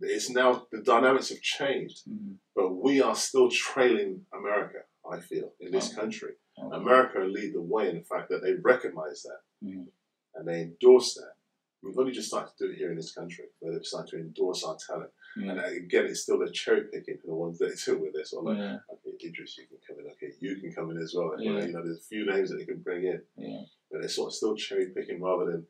Speaker 2: it's now the dynamics have changed,
Speaker 1: Mhm.
Speaker 2: but we are still trailing America. I feel in this
Speaker 1: Okay.
Speaker 2: country.
Speaker 1: Okay.
Speaker 2: America lead the way in the fact that they recognize that
Speaker 1: Mhm.
Speaker 2: and they endorse that. We've only just started to do it here in this country, where they've started to endorse our talent. And
Speaker 1: uh,
Speaker 2: again, it's still the cherry picking for the ones that do <laughs> with this. Or like,
Speaker 1: yeah
Speaker 2: okay, Idris, you can come in. Okay, you can come in as well. And,
Speaker 1: Yeah.
Speaker 2: You know, there's a few names that they can bring in,
Speaker 1: yeah
Speaker 2: but they're sort of still cherry picking rather than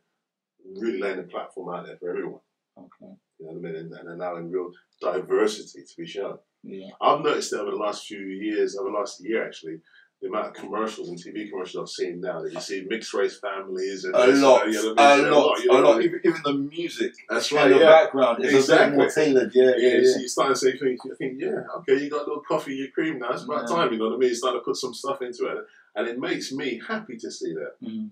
Speaker 2: really laying the platform out there for everyone.
Speaker 1: okay
Speaker 2: You know what I mean? And, and allowing real diversity to be shown.
Speaker 1: yeah
Speaker 2: I've noticed that over the last few years, over the last year actually, the amount of commercials and TV commercials I've seen now that you see mixed race families and
Speaker 1: A lot,
Speaker 2: you know
Speaker 1: a
Speaker 2: what I mean?
Speaker 1: lot,
Speaker 2: you
Speaker 1: a lot.
Speaker 2: I mean?
Speaker 1: Even, even the music
Speaker 2: That's right.
Speaker 1: the
Speaker 2: Yeah.
Speaker 1: background is a
Speaker 2: Exactly.
Speaker 1: bit more tailored. Yeah,
Speaker 2: Yeah,
Speaker 1: yeah,
Speaker 2: so
Speaker 1: yeah.
Speaker 2: you start to say things, you think, yeah, okay, you got a little coffee, your cream now. It's about
Speaker 1: Yeah.
Speaker 2: time, you know what I mean? You start to put some stuff into it, and it makes me happy to see that.
Speaker 1: Mm.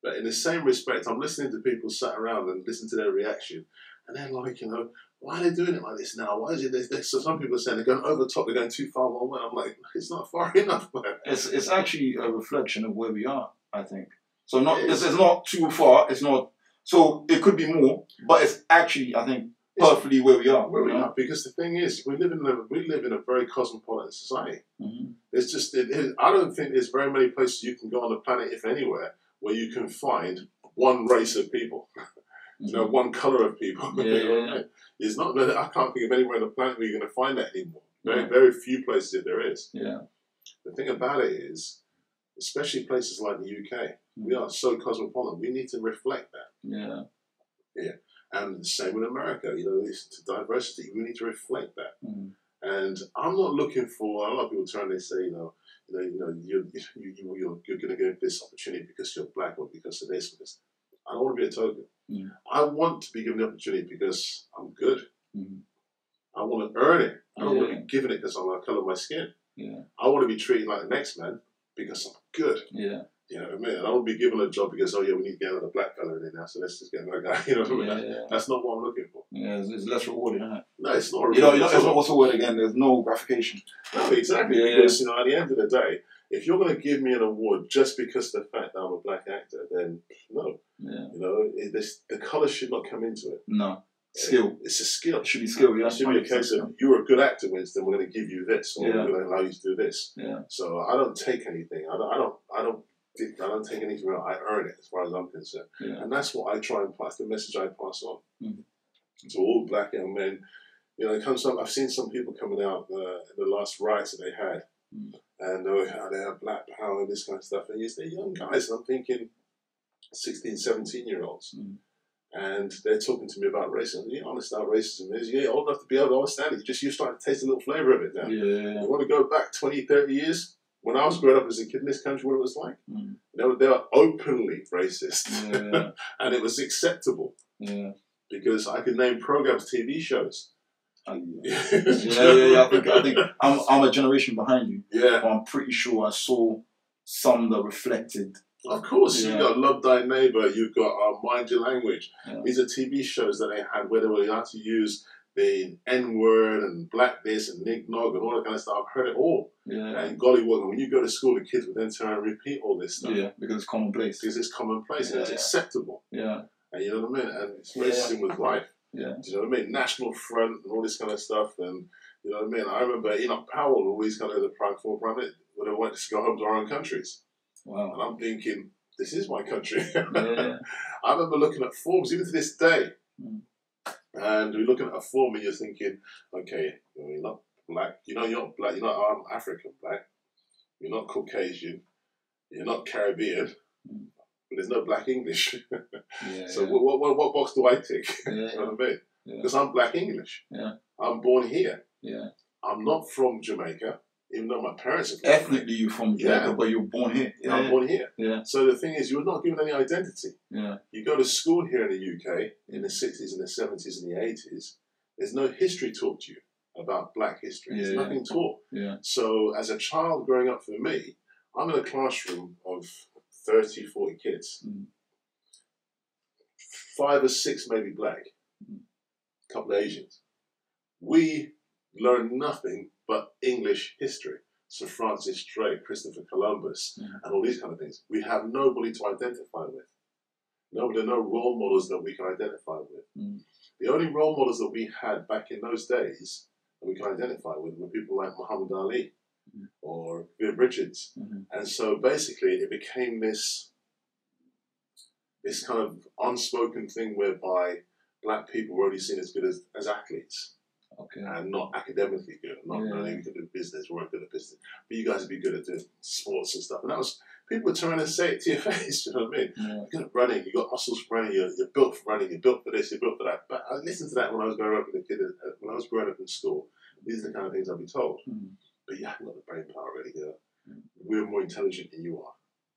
Speaker 2: But in the same respect, I'm listening to people sat around and listen to their reaction, and they're like, you know, why are they doing it like this now? Why is it this? this? So some people are saying they're going over the top, they're going too far one way. I'm like, it's not far <laughs> enough, man.
Speaker 1: It's it's actually a reflection of where we are. I think so. Not it's, it's not too far. It's not so it could be more, but it's actually I think perfectly where we are.
Speaker 2: Where we are, because the thing is, we live in a we live in a very cosmopolitan society.
Speaker 1: Mhm.
Speaker 2: It's just it, it, I don't think there's very many places you can go on the planet, if anywhere, where you can find one race of people. <laughs> you know, one color of people.
Speaker 1: Yeah, <laughs>
Speaker 2: You know I
Speaker 1: yeah.
Speaker 2: It's not. I can't think of anywhere on the planet where you're going to find that anymore. Very, very few places if there is.
Speaker 1: Yeah.
Speaker 2: The thing about it is, especially places like the UK, we
Speaker 1: Mm.
Speaker 2: are so cosmopolitan. We need to reflect that.
Speaker 1: Yeah. Yeah.
Speaker 2: And the same in America. You know, it's to diversity. We need to reflect that.
Speaker 1: Mm.
Speaker 2: And I'm not looking for a lot of people turn and say, you know, you know, you know, you're you, you, you're, you're going to get this opportunity because you're black or because of this. Because I don't want to be a token.
Speaker 1: Mm.
Speaker 2: I want to be given the opportunity because I'm good.
Speaker 1: Mhm.
Speaker 2: I want to earn it. I don't want to be given it because I'm the color of my skin.
Speaker 1: Yeah.
Speaker 2: I want to be treated like the next man because I'm good.
Speaker 1: Yeah.
Speaker 2: You know what I mean? I don't want to be given a job because oh yeah, we need to get another black fella in there now, so let's just get another guy. <laughs> You know what I mean?
Speaker 1: Yeah.
Speaker 2: That-
Speaker 1: Yeah.
Speaker 2: That's not what I'm looking for.
Speaker 1: Yeah. It's, it's less rewarding, isn't it?
Speaker 2: No, it's not.
Speaker 1: You know, you know,
Speaker 2: it's
Speaker 1: not what's the word again. There's no gratification.
Speaker 2: No, exactly.
Speaker 1: Yeah.
Speaker 2: Because you know, at the end of the day, if you're going to give me an award just because of the fact that I'm a black actor, then no.
Speaker 1: Yeah.
Speaker 2: You know, it, this, the colour should not come into it.
Speaker 1: No. Skill.
Speaker 2: It's a skill.
Speaker 1: It should be skill. Yeah.
Speaker 2: It should be a case of you're a good actor, Winston. We're going to give you this, or
Speaker 1: Yeah.
Speaker 2: we're going to allow you to do this.
Speaker 1: Yeah.
Speaker 2: So I don't take anything. I don't. I don't. I don't. I don't take anything. Out. I earn it, as far as I'm concerned,
Speaker 1: Yeah.
Speaker 2: and that's what I try and pass. The message I pass on
Speaker 1: Mhm.
Speaker 2: to all black young men. You know, it comes up. I've seen some people coming out uh, in the last riots that they had, And oh, how they have black power and this kind of stuff. And yes, they're young guys, and I'm thinking 16, 17 year olds.
Speaker 1: Mhm.
Speaker 2: And they're talking to me about racism. You understand what racism is. You're old enough to be able to understand it. Just you're starting to taste a little flavour of it now.
Speaker 1: Yeah.
Speaker 2: You want to go back 20, 30 years? When I was growing up as a kid in this country, what it was like?
Speaker 1: Mm.
Speaker 2: They were, they were openly racist.
Speaker 1: Yeah. <laughs>
Speaker 2: and it was acceptable
Speaker 1: Yeah.
Speaker 2: because I could name programs, TV shows. Yeah,
Speaker 1: yeah, <laughs> yeah, yeah. I think I think I'm I'm a generation behind you.
Speaker 2: Yeah,
Speaker 1: But I'm pretty sure I saw some that reflected.
Speaker 2: of course.
Speaker 1: Yeah.
Speaker 2: You've got Love Thy Neighbor, you've got uh, Mind Your Language.
Speaker 1: Yeah.
Speaker 2: These are TV shows that they had where they were allowed to use the N word and black this and Nick Nog and all that kind of stuff. I've heard it all.
Speaker 1: Yeah.
Speaker 2: And golly, well, when you go to school, the kids would then turn and repeat all this stuff.
Speaker 1: Yeah, because it's commonplace.
Speaker 2: Because it's commonplace and it's
Speaker 1: Yeah.
Speaker 2: acceptable.
Speaker 1: Yeah.
Speaker 2: And you know what I mean? And it's
Speaker 1: Yeah.
Speaker 2: racism with life.
Speaker 1: Yeah.
Speaker 2: Do you know what I mean? National Front and all this kind of stuff. And you know what I mean? I remember Enoch Powell always kind of the prime for prime when wanted us to go home to our own countries.
Speaker 1: Wow.
Speaker 2: And I'm thinking, this is my country.
Speaker 1: Yeah. <laughs>
Speaker 2: I remember looking at forms, even to this day.
Speaker 1: Mm.
Speaker 2: And we're looking at a form and you're thinking, okay, you're not black. You know, you're not black. You're not um, African black. You're not Caucasian. You're not Caribbean.
Speaker 1: Mm.
Speaker 2: But there's no black English. <laughs>
Speaker 1: Yeah.
Speaker 2: so what, what, what box do I tick? <laughs>
Speaker 1: yeah.
Speaker 2: you know what I mean?
Speaker 1: Yeah.
Speaker 2: Because I'm black English.
Speaker 1: Yeah.
Speaker 2: I'm born here.
Speaker 1: Yeah.
Speaker 2: I'm not from Jamaica, even though my parents are
Speaker 1: Ethnically, you're from Jamaica,
Speaker 2: Yeah.
Speaker 1: but you're born here.
Speaker 2: I'm
Speaker 1: Yeah.
Speaker 2: born here.
Speaker 1: Yeah.
Speaker 2: So the thing is, you're not given any identity.
Speaker 1: Yeah.
Speaker 2: You go to school here in the UK in the 60s and the 70s and the 80s, there's no history taught to you about black history. There's
Speaker 1: Yeah.
Speaker 2: nothing taught.
Speaker 1: Yeah.
Speaker 2: So as a child growing up for me, I'm in a classroom of 30, 40 kids.
Speaker 1: Mm.
Speaker 2: Five or six maybe black,
Speaker 1: Mm.
Speaker 2: a couple of Asians. We learn nothing but English history. Sir Francis Drake, Christopher Columbus,
Speaker 1: Mm.
Speaker 2: and all these kind of things. We have nobody to identify with. No, there are no role models that we can identify with.
Speaker 1: Mm.
Speaker 2: The only role models that we had back in those days that we can identify with were people like Muhammad Ali
Speaker 1: Mm.
Speaker 2: or Richards.
Speaker 1: Mhm.
Speaker 2: And so basically it became this this kind of unspoken thing whereby black people were only seen as good as, as athletes
Speaker 1: Okay.
Speaker 2: and not academically good. Not
Speaker 1: Yeah.
Speaker 2: only good at business, weren't good at business. But you guys would be good at doing sports and stuff. And that was people were trying to say it to your <laughs> face, you know what I mean?
Speaker 1: Yeah.
Speaker 2: You're good at running, you got muscles for running, you're, you're built for running, you're built for this, you're built for that. But I listened to that when I was growing up as a kid, uh, when I was growing up in school. These are the kind of things I'd be told.
Speaker 1: Mm.
Speaker 2: But you haven't got the brain power really, you know. we're more intelligent than you are.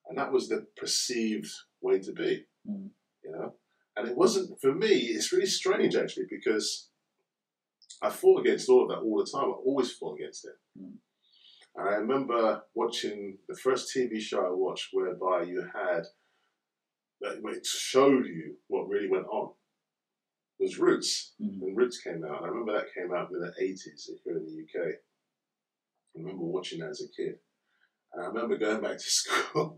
Speaker 2: And that was the perceived way to be.
Speaker 1: Mm.
Speaker 2: You know? And it wasn't for me, it's really strange actually, because I fought against all of that all the time. I always fought against it.
Speaker 1: Mm.
Speaker 2: And I remember watching the first TV show I watched whereby you had that it showed you what really went on was Roots.
Speaker 1: Mm.
Speaker 2: When Roots came out, I remember that came out in the 80s here in the UK. I remember watching that as a kid. And I remember going back to <laughs> school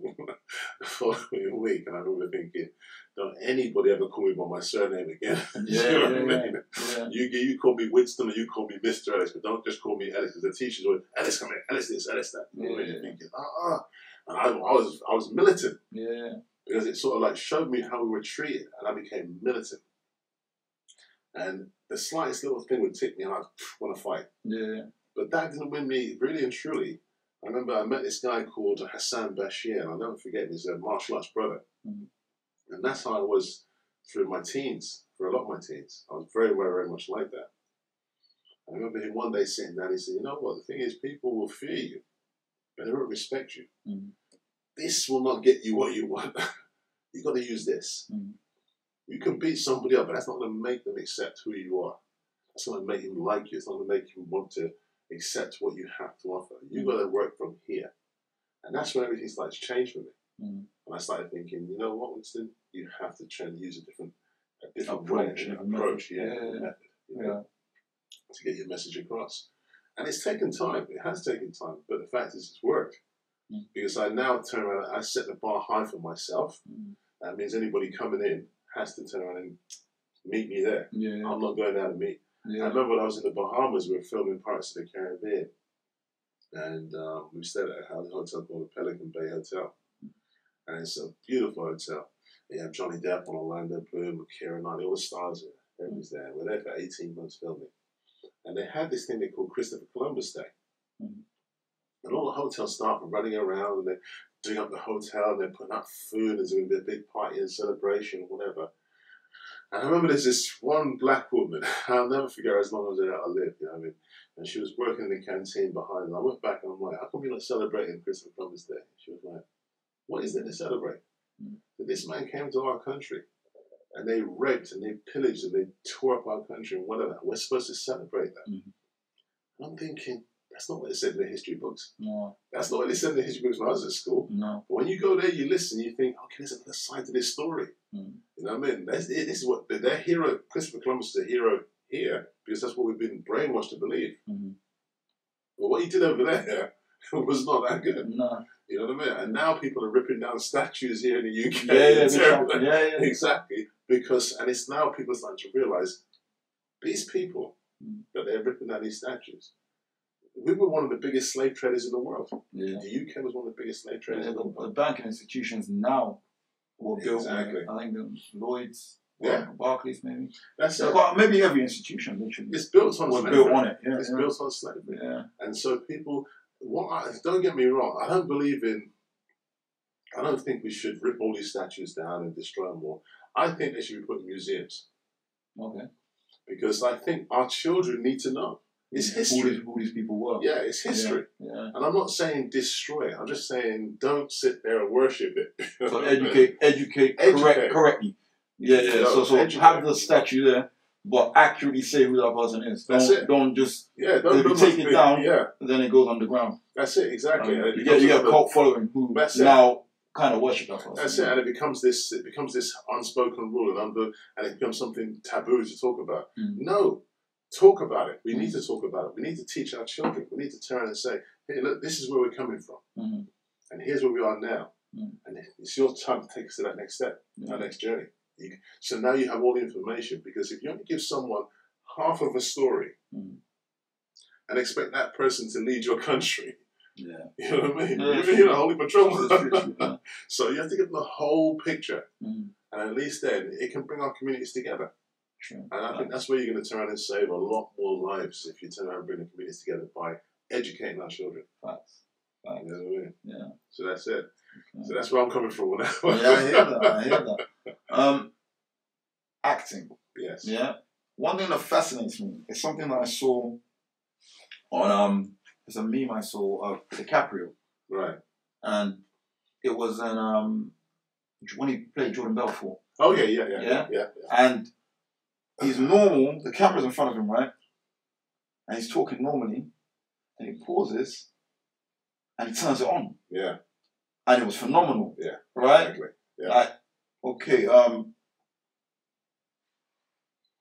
Speaker 2: the following week, and I remember thinking, don't anybody ever call me by my surname again. <laughs>
Speaker 1: Yeah,
Speaker 2: You know
Speaker 1: yeah,
Speaker 2: I
Speaker 1: yeah,
Speaker 2: mean?
Speaker 1: yeah.
Speaker 2: You, you call me Winston or you call me Mr. Ellis, but don't just call me Ellis because the teachers always, Ellis, come here, Ellis this, Ellis that. You know,
Speaker 1: Yeah, yeah.
Speaker 2: thinking, ah, ah. And I, I, was, I was militant
Speaker 1: Yeah.
Speaker 2: because it sort of like showed me how we were treated, and I became militant. And the slightest little thing would tick me, and I'd want to fight.
Speaker 1: Yeah.
Speaker 2: But that didn't win me, really and truly. I remember I met this guy called Hassan Bashir, and I'll never forget him. He's a martial arts brother.
Speaker 1: Mhm.
Speaker 2: And that's how I was through my teens, for a lot of my teens. I was very, very, very much like that. I remember him one day sitting down, he said, You know what? The thing is, people will fear you, but they won't respect you.
Speaker 1: Mhm.
Speaker 2: This will not get you what you want. <laughs> You've got to use this.
Speaker 1: Mhm.
Speaker 2: You can beat somebody up, but that's not going to make them accept who you are. That's not going to make him like you. It's not going to make him want to accept what you have to offer. You've got to work from here. And that's when everything starts to change for me.
Speaker 1: Mm.
Speaker 2: And I started thinking, you know what, Winston, you have to try and use a different, a different
Speaker 1: Approach,
Speaker 2: way,
Speaker 1: different
Speaker 2: different approach, yeah,
Speaker 1: Yeah, yeah,
Speaker 2: method, you know, to get your message across. And it's taken time. It has taken time, but the fact is, it's worked
Speaker 1: Mm.
Speaker 2: because I now turn around. I set the bar high for myself.
Speaker 1: Mm.
Speaker 2: That means anybody coming in has to turn around and meet me there.
Speaker 1: Yeah.
Speaker 2: I'm not going down to meet. I remember when I was in the Bahamas, we were filming Pirates of the Caribbean. And um, we stayed at a hotel called the Pelican Bay Hotel. And it's a beautiful hotel. You have Johnny Depp on Orlando Bloom, Keira Knightley, all the stars there. Everybody's there. We're there for 18 months filming. And they had this thing they called Christopher Columbus Day.
Speaker 1: Mhm.
Speaker 2: And all the hotel staff are running around and they're doing up the hotel and they're putting up food and there's going to be a big party and celebration or whatever. And I remember there's this one black woman, <laughs> I'll never forget as long as I live, you know what I mean? And she was working in the canteen behind and I went back and I'm like, how come you're not celebrating Christopher Columbus Day? She was like, what is there to celebrate?
Speaker 1: Mm.
Speaker 2: That this man came to our country and they raped and they pillaged and they tore up our country and whatever. We're supposed to celebrate that.
Speaker 1: Mhm.
Speaker 2: I'm thinking, that's not what it said in the history books.
Speaker 1: No.
Speaker 2: That's not what it said in the history books when I was at school.
Speaker 1: No.
Speaker 2: But when you go there, you listen, you think, okay, there's another side to this story.
Speaker 1: Mm.
Speaker 2: You know what I mean? That's, this is what their hero, Christopher Columbus is a hero here because that's what we've been brainwashed to believe.
Speaker 1: Mhm.
Speaker 2: But what he did over there <laughs> was not that good.
Speaker 1: No.
Speaker 2: You know what I mean? And now people are ripping down statues here in the UK.
Speaker 1: Yeah, yeah, <laughs>
Speaker 2: It's
Speaker 1: they
Speaker 2: terrible.
Speaker 1: shall- yeah, yeah.
Speaker 2: exactly. Because, and it's now people starting to realize these people
Speaker 1: Mm.
Speaker 2: that they're ripping down these statues. We were one of the biggest slave traders in the world.
Speaker 1: Yeah.
Speaker 2: The UK was one of the biggest slave traders
Speaker 1: Yeah,
Speaker 2: in the
Speaker 1: the,
Speaker 2: world.
Speaker 1: the banking institutions now built
Speaker 2: Exactly.
Speaker 1: I think, the Lloyd's,
Speaker 2: Yeah.
Speaker 1: Barclays, maybe.
Speaker 2: That's
Speaker 1: So, well, maybe every institution literally
Speaker 2: It's built on slavery.
Speaker 1: built on it. Yeah,
Speaker 2: It's
Speaker 1: yeah.
Speaker 2: built on slavery.
Speaker 1: yeah.
Speaker 2: And so people, what I, don't get me wrong, I don't believe in, I don't think we should rip all these statues down and destroy them all. I think they should be put in museums
Speaker 1: Okay.
Speaker 2: because I think our children need to know. It's history.
Speaker 1: these, who these people were.
Speaker 2: Yeah, it's history.
Speaker 1: Yeah.
Speaker 2: And I'm not saying destroy it. I'm just saying don't sit there and worship it.
Speaker 1: So educate, educate, <laughs>
Speaker 2: Educate.
Speaker 1: correct, correctly. Yeah, yeah.
Speaker 2: Yeah,
Speaker 1: so, so
Speaker 2: educate.
Speaker 1: have the statue there, but accurately say who that person is. Don't,
Speaker 2: That's it.
Speaker 1: don't just
Speaker 2: yeah, don't,
Speaker 1: If you take it down,
Speaker 2: Yeah,
Speaker 1: then it goes underground.
Speaker 2: that's it exactly.
Speaker 1: Um, you get you get a cult following who
Speaker 2: That's it.
Speaker 1: now kind of worship that person.
Speaker 2: That's it, and it becomes this. It becomes this unspoken rule, and under, and it becomes something taboo to talk about.
Speaker 1: Mm.
Speaker 2: No, talk about it. We
Speaker 1: Mm.
Speaker 2: need to talk about it. We need to teach our children. We need to turn and say, "Hey, look, this is where we're coming from,
Speaker 1: Mhm.
Speaker 2: and here's where we are now,
Speaker 1: Mm.
Speaker 2: and it's your time to take us to that next step,
Speaker 1: Yeah.
Speaker 2: that next journey." You, so now you have all the information because if you only give someone half of a story
Speaker 1: Mm.
Speaker 2: and expect that person to lead your country,
Speaker 1: Yeah. <laughs>
Speaker 2: you know what I mean?
Speaker 1: Yeah,
Speaker 2: You're in a holy patrol.
Speaker 1: It's true, it's true, yeah. <laughs>
Speaker 2: so you have to give them the whole picture.
Speaker 1: Mm.
Speaker 2: And at least then it can bring our communities together.
Speaker 1: True.
Speaker 2: And I think that's where you're going to turn around and save a lot more lives if you turn around and bring the communities together by educating our children.
Speaker 1: Facts.
Speaker 2: You know what I mean?
Speaker 1: Yeah.
Speaker 2: So that's it.
Speaker 1: Okay.
Speaker 2: So that's where I'm coming from now.
Speaker 1: yeah, I hear that. I hear that. <laughs> Um, acting.
Speaker 2: yes.
Speaker 1: Yeah. One thing that fascinates me is something that I saw on um, it's a meme I saw of DiCaprio
Speaker 2: Right.
Speaker 1: and it was an um when he played Jordan Belfort,
Speaker 2: Oh yeah, yeah, yeah,
Speaker 1: Yeah?
Speaker 2: yeah, yeah.
Speaker 1: and he's normal. The camera's in front of him, right? And he's talking normally, and he pauses, and he turns it on,
Speaker 2: yeah.
Speaker 1: and it was phenomenal.
Speaker 2: Yeah.
Speaker 1: Right.
Speaker 2: Exactly. Yeah.
Speaker 1: Like, okay. Um.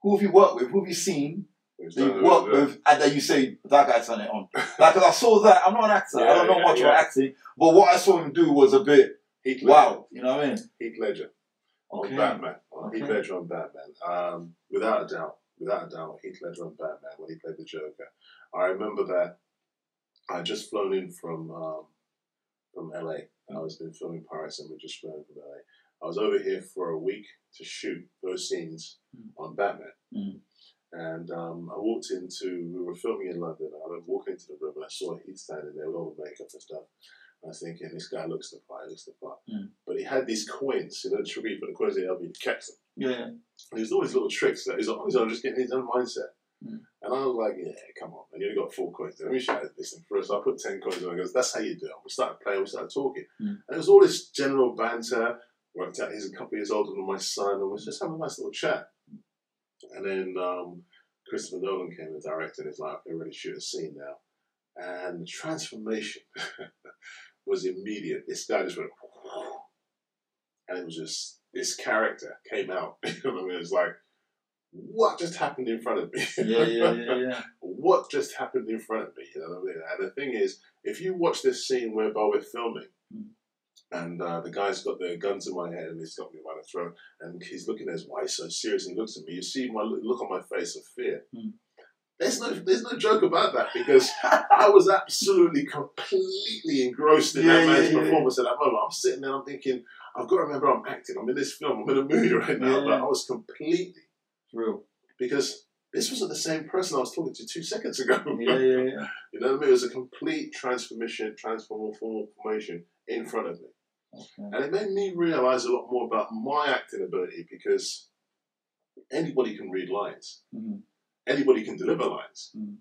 Speaker 1: Who have you worked with? Who have you seen that you
Speaker 2: done-
Speaker 1: worked with, and then you say that guy turned it on? Like, 'cause I saw that. I'm not an actor. I don't know
Speaker 2: yeah,
Speaker 1: much
Speaker 2: yeah.
Speaker 1: about acting, but what I saw him do was a bit wow. You know what I mean?
Speaker 2: Heath Ledger on
Speaker 1: Okay.
Speaker 2: Batman. On Heath
Speaker 1: Okay.
Speaker 2: Ledger on Batman. Um, without a doubt, without a doubt, Heath Ledger on Batman when he played the Joker. I remember that I just flown in from um, from LA. I was been filming Paris and we just flown in from LA. I was over here for a week to shoot those scenes
Speaker 1: Mm.
Speaker 2: on Batman.
Speaker 1: Mm.
Speaker 2: And um, I walked into, we were filming in London. I was walking into the room and I saw Heath standing there with all the makeup and stuff. I was thinking, this guy looks the part, he looks the part.
Speaker 1: Mm.
Speaker 2: But he had these coins, you know, the tribute for the coins they helped me, he kept them.
Speaker 1: Yeah.
Speaker 2: And there's all these little tricks that he's on his own, just getting his own mindset.
Speaker 1: Mm.
Speaker 2: And I was like, yeah, come on, man, you only got four coins. Let me you this thing first. So I put 10 coins on. He goes, that's how you do it. We started playing, we started talking.
Speaker 1: Mm.
Speaker 2: And it was all this general banter. Worked out he's a couple years older than my son, and we was just having a nice little chat. And then um, Christopher Nolan came and directed, and he's like, okay, ready to shoot a scene now. And the transformation <laughs> was immediate. This guy just went, <laughs> and it was just this character came out. you know what I mean? It was like, what just happened in front of me?
Speaker 1: Yeah, yeah, yeah, yeah. <laughs>
Speaker 2: what just happened in front of me? You know what I mean? And the thing is, if you watch this scene whereby we're filming,
Speaker 1: Mm.
Speaker 2: and uh, the guy's got the gun to my head and he's got me by the throat, and he's looking at his wife so serious and looks at me, you see my look look on my face of fear.
Speaker 1: Mm.
Speaker 2: There's no, there's no joke about that because I was absolutely completely engrossed in
Speaker 1: Yeah,
Speaker 2: that man's
Speaker 1: yeah, yeah.
Speaker 2: performance at that moment. I'm sitting there, I'm thinking, I've got to remember I'm acting. I'm in this film. I'm in a movie right now,
Speaker 1: Yeah,
Speaker 2: but. I was completely
Speaker 1: Real.
Speaker 2: because this wasn't the same person I was talking to two seconds ago.
Speaker 1: Yeah, yeah, yeah. <laughs>
Speaker 2: You know what I mean? It was a complete transformation, transformation in front of me.
Speaker 1: Okay.
Speaker 2: And it made me realize a lot more about my acting ability because anybody can read lines,
Speaker 1: Mhm.
Speaker 2: Anybody can deliver lines.
Speaker 1: Mm.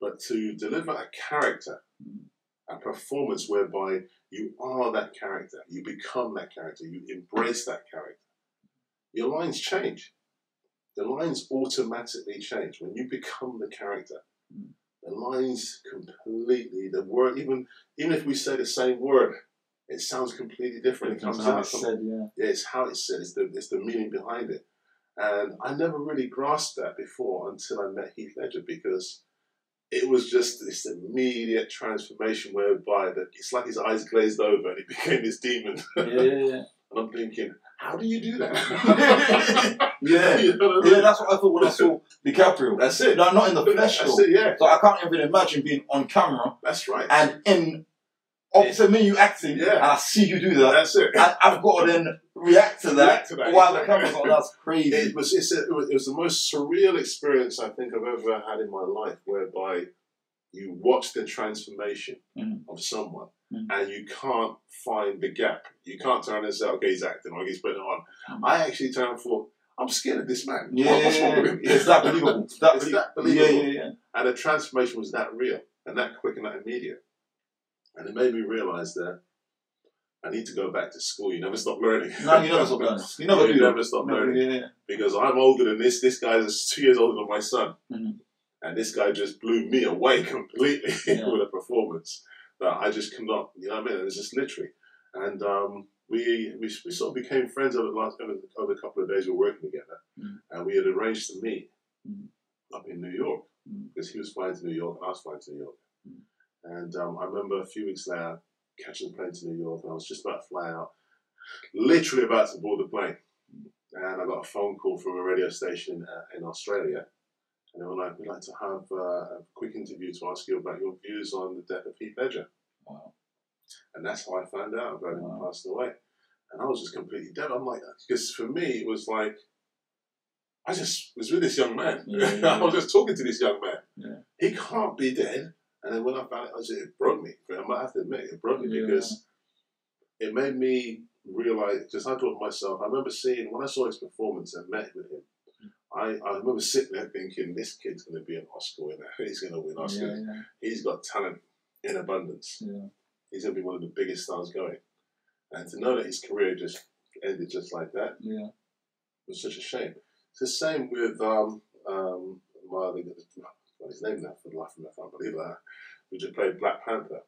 Speaker 2: But to deliver a character,
Speaker 1: Mm.
Speaker 2: a performance whereby you are that character, you become that character, you embrace that character, your lines change. The lines automatically change when you become the character.
Speaker 1: Mm.
Speaker 2: The lines completely, the word, even even if we say the same word, it sounds completely different. It comes out
Speaker 1: it's said, yeah.
Speaker 2: yeah, it's how it's said. It's the it's the meaning behind it, and I never really grasped that before until I met Heath Ledger because it was just this immediate transformation whereby the, it's like his eyes glazed over and he <laughs> became this demon.
Speaker 1: Yeah, yeah, yeah. <laughs>
Speaker 2: and I'm thinking, how do you do that? <laughs>
Speaker 1: Yeah.
Speaker 2: You know I
Speaker 1: Yeah, that's what I thought when I saw DiCaprio.
Speaker 2: That's it.
Speaker 1: No, not in the flesh
Speaker 2: That's
Speaker 1: though.
Speaker 2: it. Yeah,
Speaker 1: So I can't even imagine being on camera
Speaker 2: that's right.
Speaker 1: and in opposite me, you acting,
Speaker 2: Yeah.
Speaker 1: and I see you do that,
Speaker 2: That's it.
Speaker 1: and I've got to then react to that,
Speaker 2: React to that,
Speaker 1: while the camera's on. That's crazy.
Speaker 2: It was, it's a, it, was, it was the most surreal experience I think I've ever had in my life, whereby you watch the transformation
Speaker 1: Mhm.
Speaker 2: of someone
Speaker 1: Mhm.
Speaker 2: and you can't find the gap. You can't turn and say, okay, he's acting or he's putting on.
Speaker 1: Mhm.
Speaker 2: I actually turned and thought, I'm scared of this man.
Speaker 1: yeah,
Speaker 2: What- what's wrong with him?
Speaker 1: it's that believable. <laughs> That,
Speaker 2: that believable.
Speaker 1: Yeah, yeah, yeah.
Speaker 2: And the transformation was that real and that quick and that immediate. And it made me realize that I need to go back to school. You never stop learning.
Speaker 1: No, you never stop learning. You never <laughs>
Speaker 2: You
Speaker 1: do.
Speaker 2: never stop
Speaker 1: Never,
Speaker 2: learning.
Speaker 1: yeah, yeah.
Speaker 2: because I'm older than this. This guy is two years older than my son,
Speaker 1: Mhm.
Speaker 2: and this guy just blew me away <laughs> completely
Speaker 1: Yeah. <laughs>
Speaker 2: with a performance that I just cannot. You know what I mean? It was just literally, and um, we, we we sort of became friends over the last over, over a couple of days we were working together,
Speaker 1: Mhm.
Speaker 2: and we had arranged to meet
Speaker 1: Mhm.
Speaker 2: up in New York
Speaker 1: Mhm.
Speaker 2: because he was flying to New York and I was flying to New York. And um, I remember a few weeks later catching the plane to New York, and I was just about to fly out, literally about to board the plane and I got a phone call from a radio station uh, in Australia, and they were like, "We'd like to have uh, a quick interview to ask you about your views on the death of Heath Ledger,"
Speaker 1: Wow.
Speaker 2: and that's how I found out about him
Speaker 1: Wow.
Speaker 2: passing away. And I was just completely dead. I'm like, because for me it was like, I just was with this young man.
Speaker 1: Yeah, yeah, <laughs>
Speaker 2: I was just talking to this young man.
Speaker 1: Yeah.
Speaker 2: He can't be dead. And then when I found it, I just, it broke me. I might have to admit, it broke me
Speaker 1: Yeah.
Speaker 2: because it made me realize, because I thought to myself, I remember seeing, when I saw his performance and met with him, I, I remember sitting there thinking, this kid's going to be an Oscar winner. <laughs> He's going to win Oscars.
Speaker 1: Yeah, yeah,
Speaker 2: He's got talent in abundance.
Speaker 1: yeah.
Speaker 2: he's going to be one of the biggest stars going. And to know that his career just ended just like that
Speaker 1: Yeah.
Speaker 2: was such a shame. It's the same with um um my other his name now for the life of me, I can't believe that. Who just played Black Panther,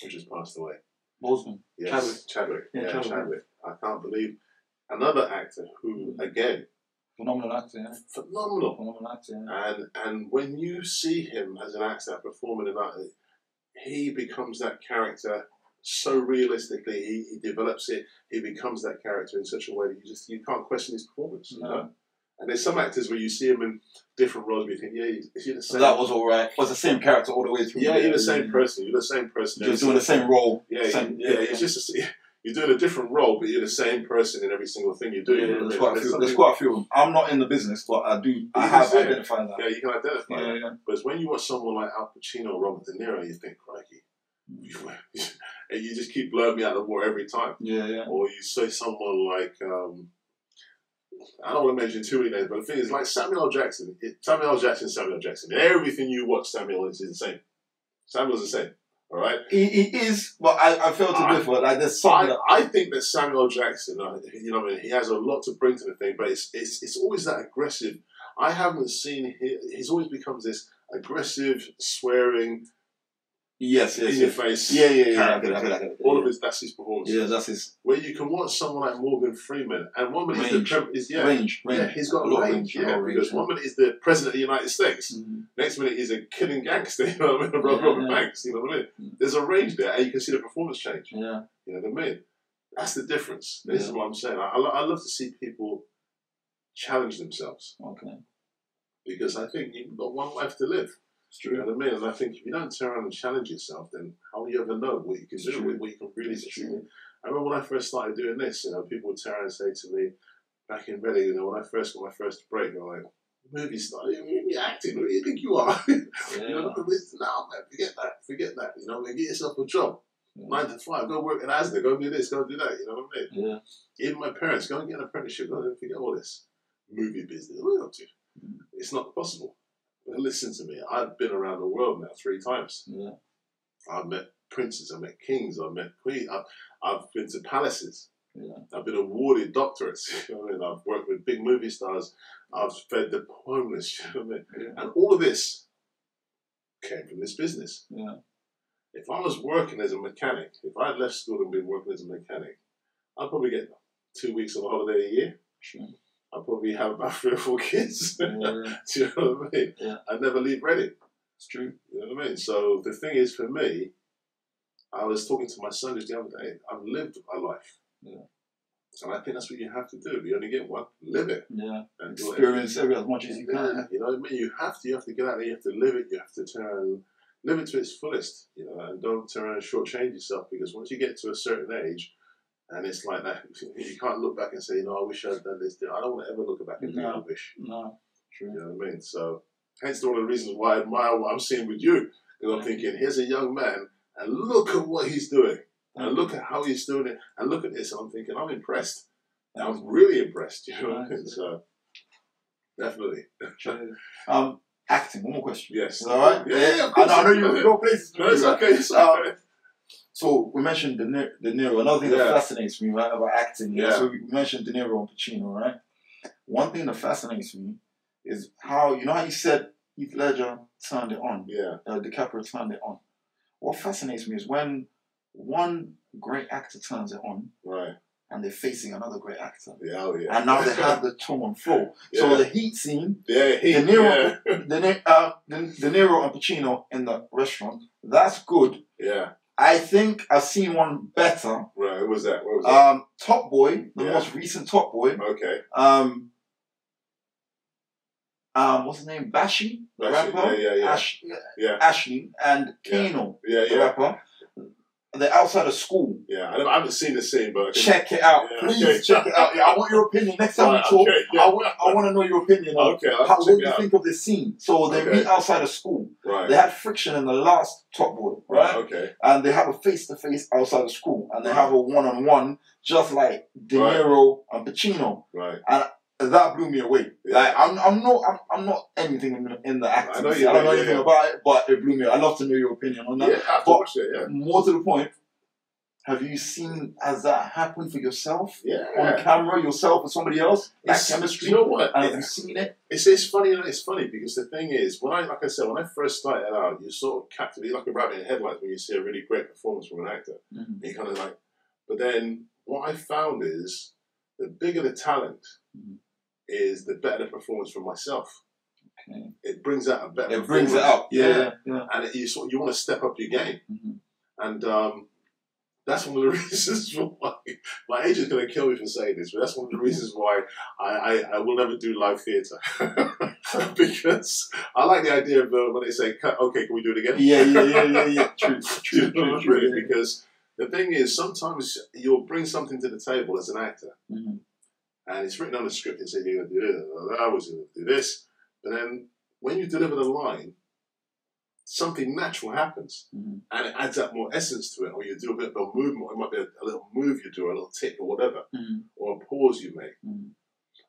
Speaker 2: who just passed away.
Speaker 1: Boseman.
Speaker 2: Yes,
Speaker 1: Chadwick.
Speaker 2: Chadwick.
Speaker 1: Yeah,
Speaker 2: Yeah,
Speaker 1: Chadwick.
Speaker 2: Chadwick. I can't believe another actor who hmm. again
Speaker 1: Phenomenal actor, yeah.
Speaker 2: phenomenal.
Speaker 1: Phenomenal actor, yeah.
Speaker 2: And and when you see him as an actor performing in that, he becomes that character so realistically. He, he develops it. He becomes that character in such a way that you just you can't question his performance. You
Speaker 1: No.
Speaker 2: know? And there's some actors where you see him in different roles, you think, yeah, is he the
Speaker 1: So
Speaker 2: same?
Speaker 1: that was alright. Was the same character all the way through.
Speaker 2: yeah, you're the same person. You're the same person.
Speaker 1: Just doing the same role.
Speaker 2: Yeah,
Speaker 1: same,
Speaker 2: yeah, It's just a, you're doing a different role, but you're the same person in every single thing you do.
Speaker 1: Yeah,
Speaker 2: you know
Speaker 1: there's quite a few.
Speaker 2: There's
Speaker 1: There's quite a few. I'm not in the business, but I do. I have
Speaker 2: it.
Speaker 1: identified that.
Speaker 2: Yeah, you can identify.
Speaker 1: Yeah,
Speaker 2: it.
Speaker 1: yeah.
Speaker 2: But when you watch someone like Al Pacino or Robert De Niro, you think, crikey. <laughs> and you just keep blowing me out of the water every time.
Speaker 1: Yeah, yeah.
Speaker 2: Or you say someone like, um, I don't want to mention too many names, but the thing is, like Samuel L. Jackson. It, Samuel L. Jackson, Samuel L. Jackson. Everything you watch, Samuel is the same. Samuel's the same. All right.
Speaker 1: He, he is, but I, I feel to
Speaker 2: I-
Speaker 1: differ. Like there's something.
Speaker 2: I, I think that Samuel Jackson, uh, you know, what I mean, he has a lot to bring to the thing, but it's it's, it's always that aggressive. I haven't seen he, he's always becomes this aggressive, swearing,
Speaker 1: yes, yes,
Speaker 2: in your
Speaker 1: yes.
Speaker 2: face.
Speaker 1: Yeah, yeah, yeah. I get it, I get it, I get it.
Speaker 2: All
Speaker 1: yeah.
Speaker 2: of his that's his performance.
Speaker 1: Yeah, that's his
Speaker 2: Where you can watch someone like Morgan Freeman, and one minute he's the
Speaker 1: Range.
Speaker 2: pre- is yeah.
Speaker 1: range, range.
Speaker 2: Yeah, he's got
Speaker 1: a of
Speaker 2: range. Yeah,
Speaker 1: range,
Speaker 2: because one minute he's the president of the United States,
Speaker 1: Mhm.
Speaker 2: next minute he's a killing gangster. <laughs> You know what I mean? Robert
Speaker 1: Yeah, yeah.
Speaker 2: Banks. You know what I mean?
Speaker 1: Mm.
Speaker 2: There's a range there, and you can see the performance change.
Speaker 1: Yeah,
Speaker 2: You know what I mean? That's the difference. This is what I'm saying. I, I, I love to see people challenge themselves
Speaker 1: okay.
Speaker 2: because I think you've got one life to live.
Speaker 1: It's
Speaker 2: You know
Speaker 1: true.
Speaker 2: what I mean? And I think if you don't turn around and challenge yourself, then how will you ever know what you can
Speaker 1: It's
Speaker 2: do,
Speaker 1: true.
Speaker 2: what, you can really
Speaker 1: true.
Speaker 2: in? I remember when I first started doing this, you know, people would turn around and say to me back in Reading, you know, when I first got my first break, they're like, movie star, you- you- you're acting, who do you think you are? <laughs> you know,
Speaker 1: Yeah.
Speaker 2: no, man, forget that, forget that. You know, I mean? get yourself a job,
Speaker 1: Yeah.
Speaker 2: nine to five, go work in Asda, go do this, go do that. You know what I mean?
Speaker 1: Yeah.
Speaker 2: Even my parents, go and get an apprenticeship, go and forget all this movie business. What are you up to? It's not possible. Listen to me, I've been around the world now three times.
Speaker 1: Yeah.
Speaker 2: I've met princes, I've met kings, I've met queens, I've, I've been to palaces,
Speaker 1: Yeah.
Speaker 2: I've been awarded doctorates, you know I mean? I've worked with big movie stars, I've fed the homeless, <laughs> you know what I mean?
Speaker 1: Yeah.
Speaker 2: And all of this came from this business.
Speaker 1: Yeah.
Speaker 2: If I was working as a mechanic, if I had left school and been working as a mechanic, I'd probably get two weeks of holiday a year.
Speaker 1: Sure.
Speaker 2: I'd probably have about three or four kids.
Speaker 1: Yeah, <laughs> yeah.
Speaker 2: Do you know what I mean?
Speaker 1: Yeah.
Speaker 2: I'd never leave Reading.
Speaker 1: It's true.
Speaker 2: You know what I mean? So the thing is, for me, I was talking to my son just the other day. I've lived a life.
Speaker 1: Yeah.
Speaker 2: And I think that's what you have to do. You only get one. Live it.
Speaker 1: Yeah.
Speaker 2: And it.
Speaker 1: Experience every as much as you
Speaker 2: Yeah,
Speaker 1: can.
Speaker 2: you know what I mean? You have to. You have to get out there. You have to live it. You have to turn, live it to its fullest. You know, and don't turn around and shortchange yourself because once you get to a certain age, and it's like that, you can't look back and say, you know, I wish I'd done this. I don't want to ever look back and think I
Speaker 1: No.
Speaker 2: wish.
Speaker 1: No. True.
Speaker 2: You know what I mean? So, hence one of the reasons why I admire what I'm seeing with you. Because I'm thinking, here's a young man, and look at what he's doing, and look at how he's doing it, and look at this. And I'm thinking, I'm impressed. I'm really impressed. You know what I mean? So, definitely.
Speaker 1: True. Um, acting. One more question.
Speaker 2: Yes.
Speaker 1: Is all right?
Speaker 2: Yeah, yeah,
Speaker 1: I know, I know you your places. to
Speaker 2: No, it's okay. It's
Speaker 1: Um. So we mentioned De, Ni- De Niro. Another thing that fascinates me right about acting. Yeah.
Speaker 2: Yeah.
Speaker 1: So we mentioned De Niro and Pacino, right? One thing that fascinates me is how you know how you said Heath Ledger turned it on,
Speaker 2: Yeah.
Speaker 1: uh, DiCaprio turned it on. What fascinates me is when one great actor turns it on
Speaker 2: Right.
Speaker 1: and they're facing another great actor,
Speaker 2: Yeah. Oh, yeah.
Speaker 1: and now they <laughs> have the tone flow. So the heat scene
Speaker 2: Yeah. He,
Speaker 1: De Niro,
Speaker 2: Yeah.
Speaker 1: De, uh, De, De Niro and Pacino in the restaurant. That's good.
Speaker 2: yeah.
Speaker 1: I think I've seen one better.
Speaker 2: Right. What was that? What was that?
Speaker 1: Um, Top Boy, the
Speaker 2: Yeah.
Speaker 1: most recent Top Boy.
Speaker 2: okay.
Speaker 1: Um, um, what's his name? Bashi, the
Speaker 2: Bashi,
Speaker 1: rapper.
Speaker 2: yeah, yeah, yeah.
Speaker 1: Ash,
Speaker 2: Yeah.
Speaker 1: Ashley and
Speaker 2: Yeah.
Speaker 1: Kano,
Speaker 2: Yeah.
Speaker 1: the
Speaker 2: Yeah.
Speaker 1: rapper. They're outside of school.
Speaker 2: Yeah. I, haven't seen the scene, but
Speaker 1: Check it out,
Speaker 2: Yeah,
Speaker 1: please.
Speaker 2: okay.
Speaker 1: Check it out. Yeah, I want your opinion next time
Speaker 2: Right,
Speaker 1: we talk.
Speaker 2: okay, yeah.
Speaker 1: I want, I want to know your opinion. On
Speaker 2: Okay.
Speaker 1: How, what do you
Speaker 2: out.
Speaker 1: think of this scene? So they
Speaker 2: Okay.
Speaker 1: meet outside of school.
Speaker 2: Right.
Speaker 1: They had friction in the last Top Boy, right?
Speaker 2: Okay.
Speaker 1: and they have a face to face outside of school, and they
Speaker 2: Right.
Speaker 1: have a one on one, just like De
Speaker 2: Right.
Speaker 1: Niro and Pacino.
Speaker 2: Right.
Speaker 1: That blew me away. Like I'm, I'm not, I'm, I'm not anything in, in the acting.
Speaker 2: I
Speaker 1: I,
Speaker 2: know you-
Speaker 1: don't know
Speaker 2: yeah,
Speaker 1: anything
Speaker 2: yeah.
Speaker 1: about it, but it blew me. I'd love to know your opinion on that.
Speaker 2: Yeah, I
Speaker 1: But-
Speaker 2: it. Yeah,
Speaker 1: More to the point, have you seen has that happen for yourself
Speaker 2: yeah.
Speaker 1: on camera, yourself or somebody else? That
Speaker 2: It's-
Speaker 1: chemistry.
Speaker 2: You know what?
Speaker 1: and have you seen it?
Speaker 2: It's, it's funny. It's funny because the thing is, when I like I said, when I first started out, you sort of captivate like a rabbit in headlights when you see a really great performance from an actor.
Speaker 1: Mhm.
Speaker 2: You kind of like, but then what I found is the bigger the talent
Speaker 1: Mhm.
Speaker 2: Is the better the performance from myself.
Speaker 1: Okay.
Speaker 2: It brings out a better.
Speaker 1: It brings it up. Yeah, yeah. yeah.
Speaker 2: and it, you sort you want to step up your game,
Speaker 1: Mhm.
Speaker 2: and um, that's one of the <laughs> reasons why my agent's going to kill me for saying this, but that's one of the <laughs> reasons why I, I, I will never do live theatre <laughs> because I like the idea of uh, when they say, "Okay, can we do it again?"
Speaker 1: Yeah, yeah, yeah, yeah, yeah. True, true,
Speaker 2: you know
Speaker 1: true, true.
Speaker 2: mean?
Speaker 1: yeah.
Speaker 2: Because the thing is, sometimes you'll bring something to the table as an actor,
Speaker 1: Mhm.
Speaker 2: And it's written on the script and say you're going to do this, I was going to do this, but then when you deliver the line, something natural happens,
Speaker 1: Mhm.
Speaker 2: and it adds up more essence to it, or you do a bit of a movement, or it might be a, a little move you do, a little tick or whatever,
Speaker 1: Mhm.
Speaker 2: or a pause you make,
Speaker 1: Mhm.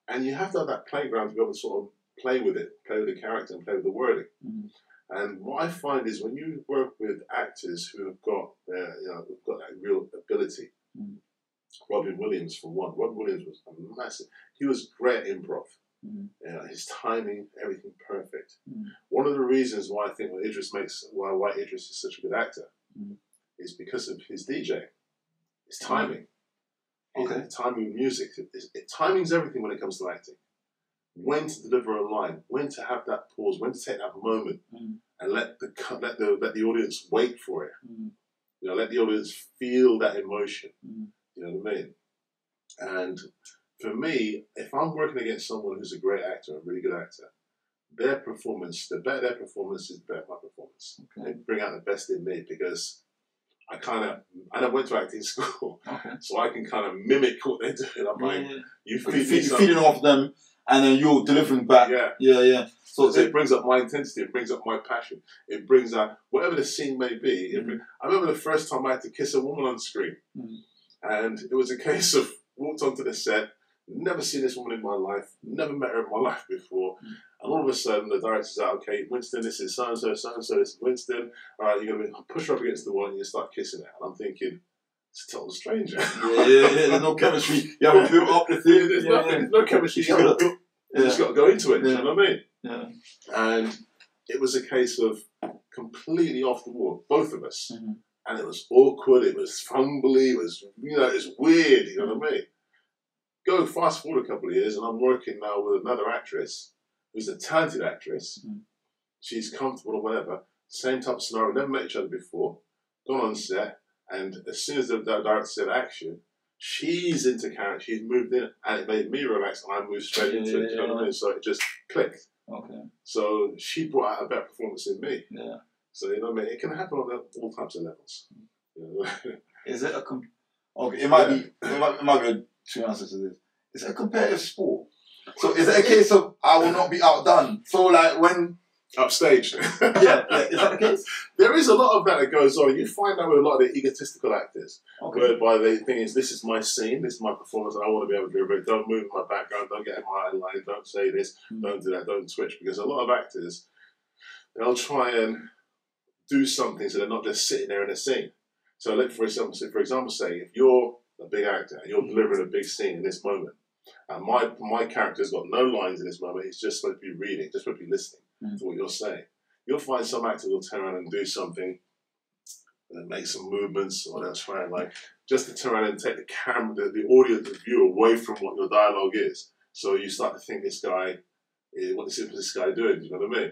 Speaker 2: and you have to have that playground to be able to sort of play with it, play with the character, and play with the wording.
Speaker 1: Mhm.
Speaker 2: And what I find is when you work with actors who have got, uh, you know, who've got that real ability.
Speaker 1: Mm.
Speaker 2: Robin Williams, for one. Robin Williams was a massive. He was great at improv.
Speaker 1: Mm.
Speaker 2: Know, his timing, everything perfect.
Speaker 1: Mm.
Speaker 2: One of the reasons why I think what Idris makes, why why Idris is such a good actor,
Speaker 1: Mm.
Speaker 2: is because of his DJ. His timing.
Speaker 1: Okay.
Speaker 2: Timing with music. It, it, timing's everything when it comes to acting. When to deliver a line, when to have that pause, when to take that moment,
Speaker 1: Mm.
Speaker 2: and let the let the let the audience wait for it.
Speaker 1: Mm.
Speaker 2: You know, let the audience feel that emotion.
Speaker 1: Mm.
Speaker 2: You know what I mean? And for me, if I'm working against someone who's a great actor, a really good actor, their performance, the better their performance is, the better my performance.
Speaker 1: Okay.
Speaker 2: They bring out the best in me because I kind of, and I went to acting <laughs> school,
Speaker 1: Okay.
Speaker 2: so I can kind of mimic what they're doing. I'm like,
Speaker 1: Yeah,
Speaker 2: you feed
Speaker 1: feed,
Speaker 2: something.
Speaker 1: feeding off them, and then you're delivering back.
Speaker 2: Yeah.
Speaker 1: Yeah, yeah. So
Speaker 2: So it brings up my intensity. It brings up my passion. It brings out whatever the scene may be. It bring- I remember the first time I had to kiss a woman on screen,
Speaker 1: Mhm.
Speaker 2: And it was a case of walked onto the set, never seen this woman in my life, never met her in my life before,
Speaker 1: Mhm.
Speaker 2: and all of a sudden the director's out. Okay, Winston, this is so and so, so and so. This is Winston. All right, you're gonna push her up against the wall and you start kissing her. And I'm thinking, it's a total stranger.
Speaker 1: yeah, yeah, yeah. There's no <laughs> chemistry. You haven't built up the thing.
Speaker 2: There's
Speaker 1: yeah,
Speaker 2: nothing. There's no chemistry. You
Speaker 1: You
Speaker 2: haven't
Speaker 1: gotta-
Speaker 2: built- you just got to go into it.
Speaker 1: Yeah.
Speaker 2: You know what I mean?
Speaker 1: yeah.
Speaker 2: and it was a case of completely off the wall, both of us.
Speaker 1: Mhm.
Speaker 2: And it was awkward, it was fumbly, it was you know, it was weird, you know what I mean? Go fast forward a couple of years and I'm working now with another actress who's a talented actress.
Speaker 1: Mhm.
Speaker 2: She's comfortable or whatever. Same type of scenario, never met each other before, gone on set, and as soon as the, director said action, she's into character, she's moved in, and it made me relax and I moved straight into it, you know what I mean? So it just clicked.
Speaker 1: Okay.
Speaker 2: So she brought out a better performance in me.
Speaker 1: Yeah.
Speaker 2: So you know what I mean? It can happen on all types of levels. You know? <laughs>
Speaker 1: Is it a com- okay? It might be. It might, it might be a two answers to this. Is it a competitive sport? So is it a case of I will not be outdone? So like when
Speaker 2: Upstaged. <laughs>
Speaker 1: yeah, yeah is that the case?
Speaker 2: There is a lot of that that goes on. You find that with a lot of the egotistical actors,
Speaker 1: Okay.
Speaker 2: whereby they think is this is my scene, this is my performance, and I want to be able to do it. Don't move my background, don't get in my line, don't say this,
Speaker 1: Mm.
Speaker 2: don't do that, don't switch. Because a lot of actors, they'll try and do something so they're not just sitting there in a scene. So, like for example, say- for example, say if you're a big actor and you're delivering a big scene in this moment, and my my character's got no lines in this moment, he's just supposed to be reading, just supposed to be listening
Speaker 1: Mm.
Speaker 2: to what you're saying. You'll find some actors will turn around and do something and make some movements, or they'll try and like just to turn around and take the camera, the, the audience, the view away from what your dialogue is. So you start to think this guy, eh, what is this guy doing? You know what I mean?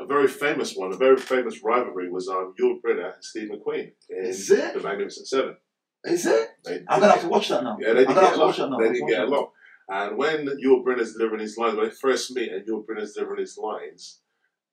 Speaker 2: A very famous one, a very famous rivalry was um, Yul Brynner and Steve McQueen in
Speaker 1: Is it?
Speaker 2: The Magnificent Seven.
Speaker 1: Is it?
Speaker 2: They,
Speaker 1: I'm gonna have to watch that now.
Speaker 2: yeah, they didn't get
Speaker 1: have to
Speaker 2: along.
Speaker 1: watch that now.
Speaker 2: They
Speaker 1: I'll
Speaker 2: didn't get along. And when Yul Brynner's delivering his lines, when they first meet and Yul Brynner's delivering his lines,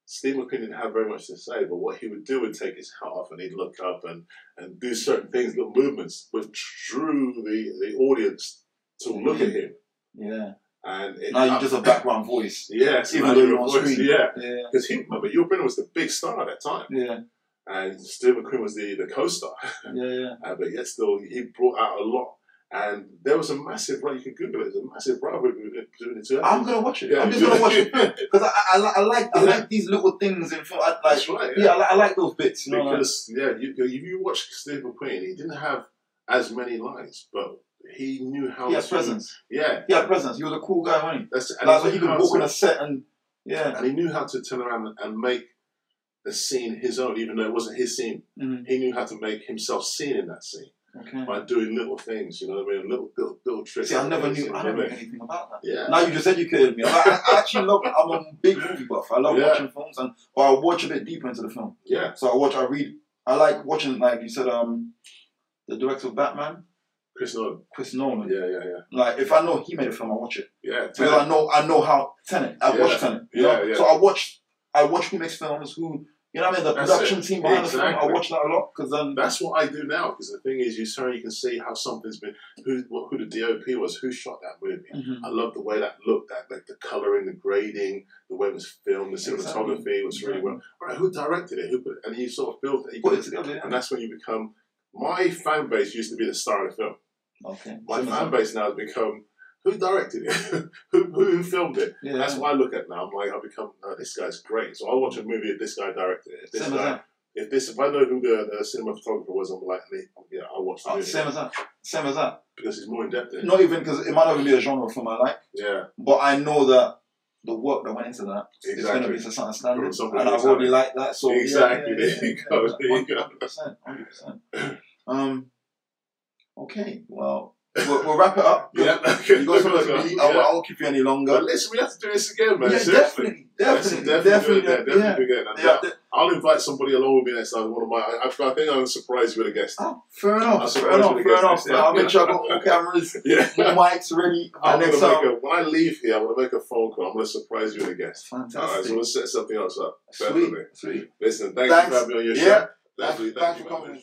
Speaker 2: Steve McQueen didn't have very much to say, but what he would do would take his hat off and he'd look up and, and do certain things, little movements, which drew the, the audience to look at him.
Speaker 1: Yeah.
Speaker 2: And it,
Speaker 1: Now you're just a background voice. <laughs>
Speaker 2: yes,
Speaker 1: even though
Speaker 2: you're
Speaker 1: on
Speaker 2: voice,
Speaker 1: screen.
Speaker 2: yeah.
Speaker 1: Yeah.
Speaker 2: Because he remember Yul Brynner was the big star at that time,
Speaker 1: Yeah.
Speaker 2: and Steve McQueen was the, the co-star.
Speaker 1: Yeah. Yeah. <laughs>
Speaker 2: Uh, but yet still, he brought out a lot. And there was a massive, right? You can Google it. There's a massive rivalry between the two.
Speaker 1: I'm gonna watch it.
Speaker 2: Yeah,
Speaker 1: I'm just gonna watch it <laughs> because I, I, I like I like these little things in film. I, like
Speaker 2: That's right.
Speaker 1: yeah, I, I like those bits. You know, like,
Speaker 2: because yeah, you, if you watch Steve McQueen, he didn't have as many lines, but he knew how
Speaker 1: he had
Speaker 2: to.
Speaker 1: presence.
Speaker 2: Yeah,
Speaker 1: He had presence. He was a cool guy, wasn't he?
Speaker 2: that's and
Speaker 1: Like, so
Speaker 2: he
Speaker 1: could walk on a set and yeah.
Speaker 2: and he knew how to turn around and- and make the scene his own, even though it wasn't his scene.
Speaker 1: Mhm.
Speaker 2: He knew how to make himself seen in that scene
Speaker 1: Okay.
Speaker 2: by doing little things. You know what I mean? Little little, little tricks.
Speaker 1: See, I never
Speaker 2: things
Speaker 1: knew. I never knew anything about that.
Speaker 2: Yeah.
Speaker 1: Now you just educated me. I, I I actually love. I'm a big movie buff. I love
Speaker 2: Yeah.
Speaker 1: watching films, and but I watch a bit deeper into the film.
Speaker 2: Yeah.
Speaker 1: So I watch. I read. I like watching. Like you said, um, the director of Batman,
Speaker 2: Chris Nolan.
Speaker 1: Chris Nolan.
Speaker 2: Yeah, yeah, yeah.
Speaker 1: Like if I know he made a film, I watch it
Speaker 2: Yeah.
Speaker 1: because I know I know how Tenet. I
Speaker 2: Yeah.
Speaker 1: watch Tenet. You
Speaker 2: Yeah,
Speaker 1: know?
Speaker 2: yeah.
Speaker 1: So I watch. I watch who makes films. Who you know? what I mean, the
Speaker 2: That's
Speaker 1: production
Speaker 2: it.
Speaker 1: team behind the film. I watch that a lot because then.
Speaker 2: That's what I do now because the thing is, you so you can see how something's been who what, who the DOP was, who shot that movie.
Speaker 1: Mhm.
Speaker 2: I love the way that looked, that like the coloring, the grading, the way it was filmed, the cinematography was really well. All right, who directed it? Who put and you sort of built it, you
Speaker 1: Put it together.
Speaker 2: and
Speaker 1: Yeah.
Speaker 2: that's when you become. My fan base used to be the star of the film.
Speaker 1: Okay.
Speaker 2: My fan base now has become who directed it, <laughs> who, who filmed it.
Speaker 1: Yeah.
Speaker 2: That's what I look at now. I'm like, I become oh, this guy's great. So I watch a movie if this guy directed it. If this
Speaker 1: Same as
Speaker 2: guy,
Speaker 1: that.
Speaker 2: if this, if I know who the, the cinematographer was, I'm like, yeah, I watch the
Speaker 1: Oh,
Speaker 2: movie
Speaker 1: same as that. Same as that.
Speaker 2: because he's more in depth.
Speaker 1: Not even because it might not even be a genre film I like,
Speaker 2: Yeah,
Speaker 1: but I know that the work that went into that is going to be to certain standards,
Speaker 2: somebody
Speaker 1: and I've already liked that. So
Speaker 2: Exactly.
Speaker 1: yeah, yeah,
Speaker 2: There you go. There you go.
Speaker 1: Hundred percent, hundred percent. Um, okay, well, we'll, we'll wrap it up. <laughs>
Speaker 2: yeah.
Speaker 1: You got something to eat. I
Speaker 2: Yeah.
Speaker 1: won't- keep you any longer.
Speaker 2: But listen, we have to do this again, man.
Speaker 1: yeah, definitely, definitely,
Speaker 2: definitely,
Speaker 1: definitely,
Speaker 2: again, definitely do again.
Speaker 1: Yeah.
Speaker 2: Uh, yeah, I'll invite somebody along with me next time. One of my, I, I think I'm going to surprise you with a guest.
Speaker 1: Oh, fair
Speaker 2: I'll
Speaker 1: enough, fair enough, fair enough. I'll make sure I got all <laughs> cameras,
Speaker 2: Yeah.
Speaker 1: all mics ready.
Speaker 2: I'm
Speaker 1: next
Speaker 2: gonna make a, when I leave here, I'm to make a phone call. I'm going to surprise you with a guest.
Speaker 1: fantastic.
Speaker 2: All right, so we'll set something else up.
Speaker 1: Sweet,
Speaker 2: Definitely.
Speaker 1: sweet.
Speaker 2: Listen, thank
Speaker 1: Thanks.
Speaker 2: for having me on your
Speaker 1: Yeah.
Speaker 2: show.
Speaker 1: Thanks, thanks for coming.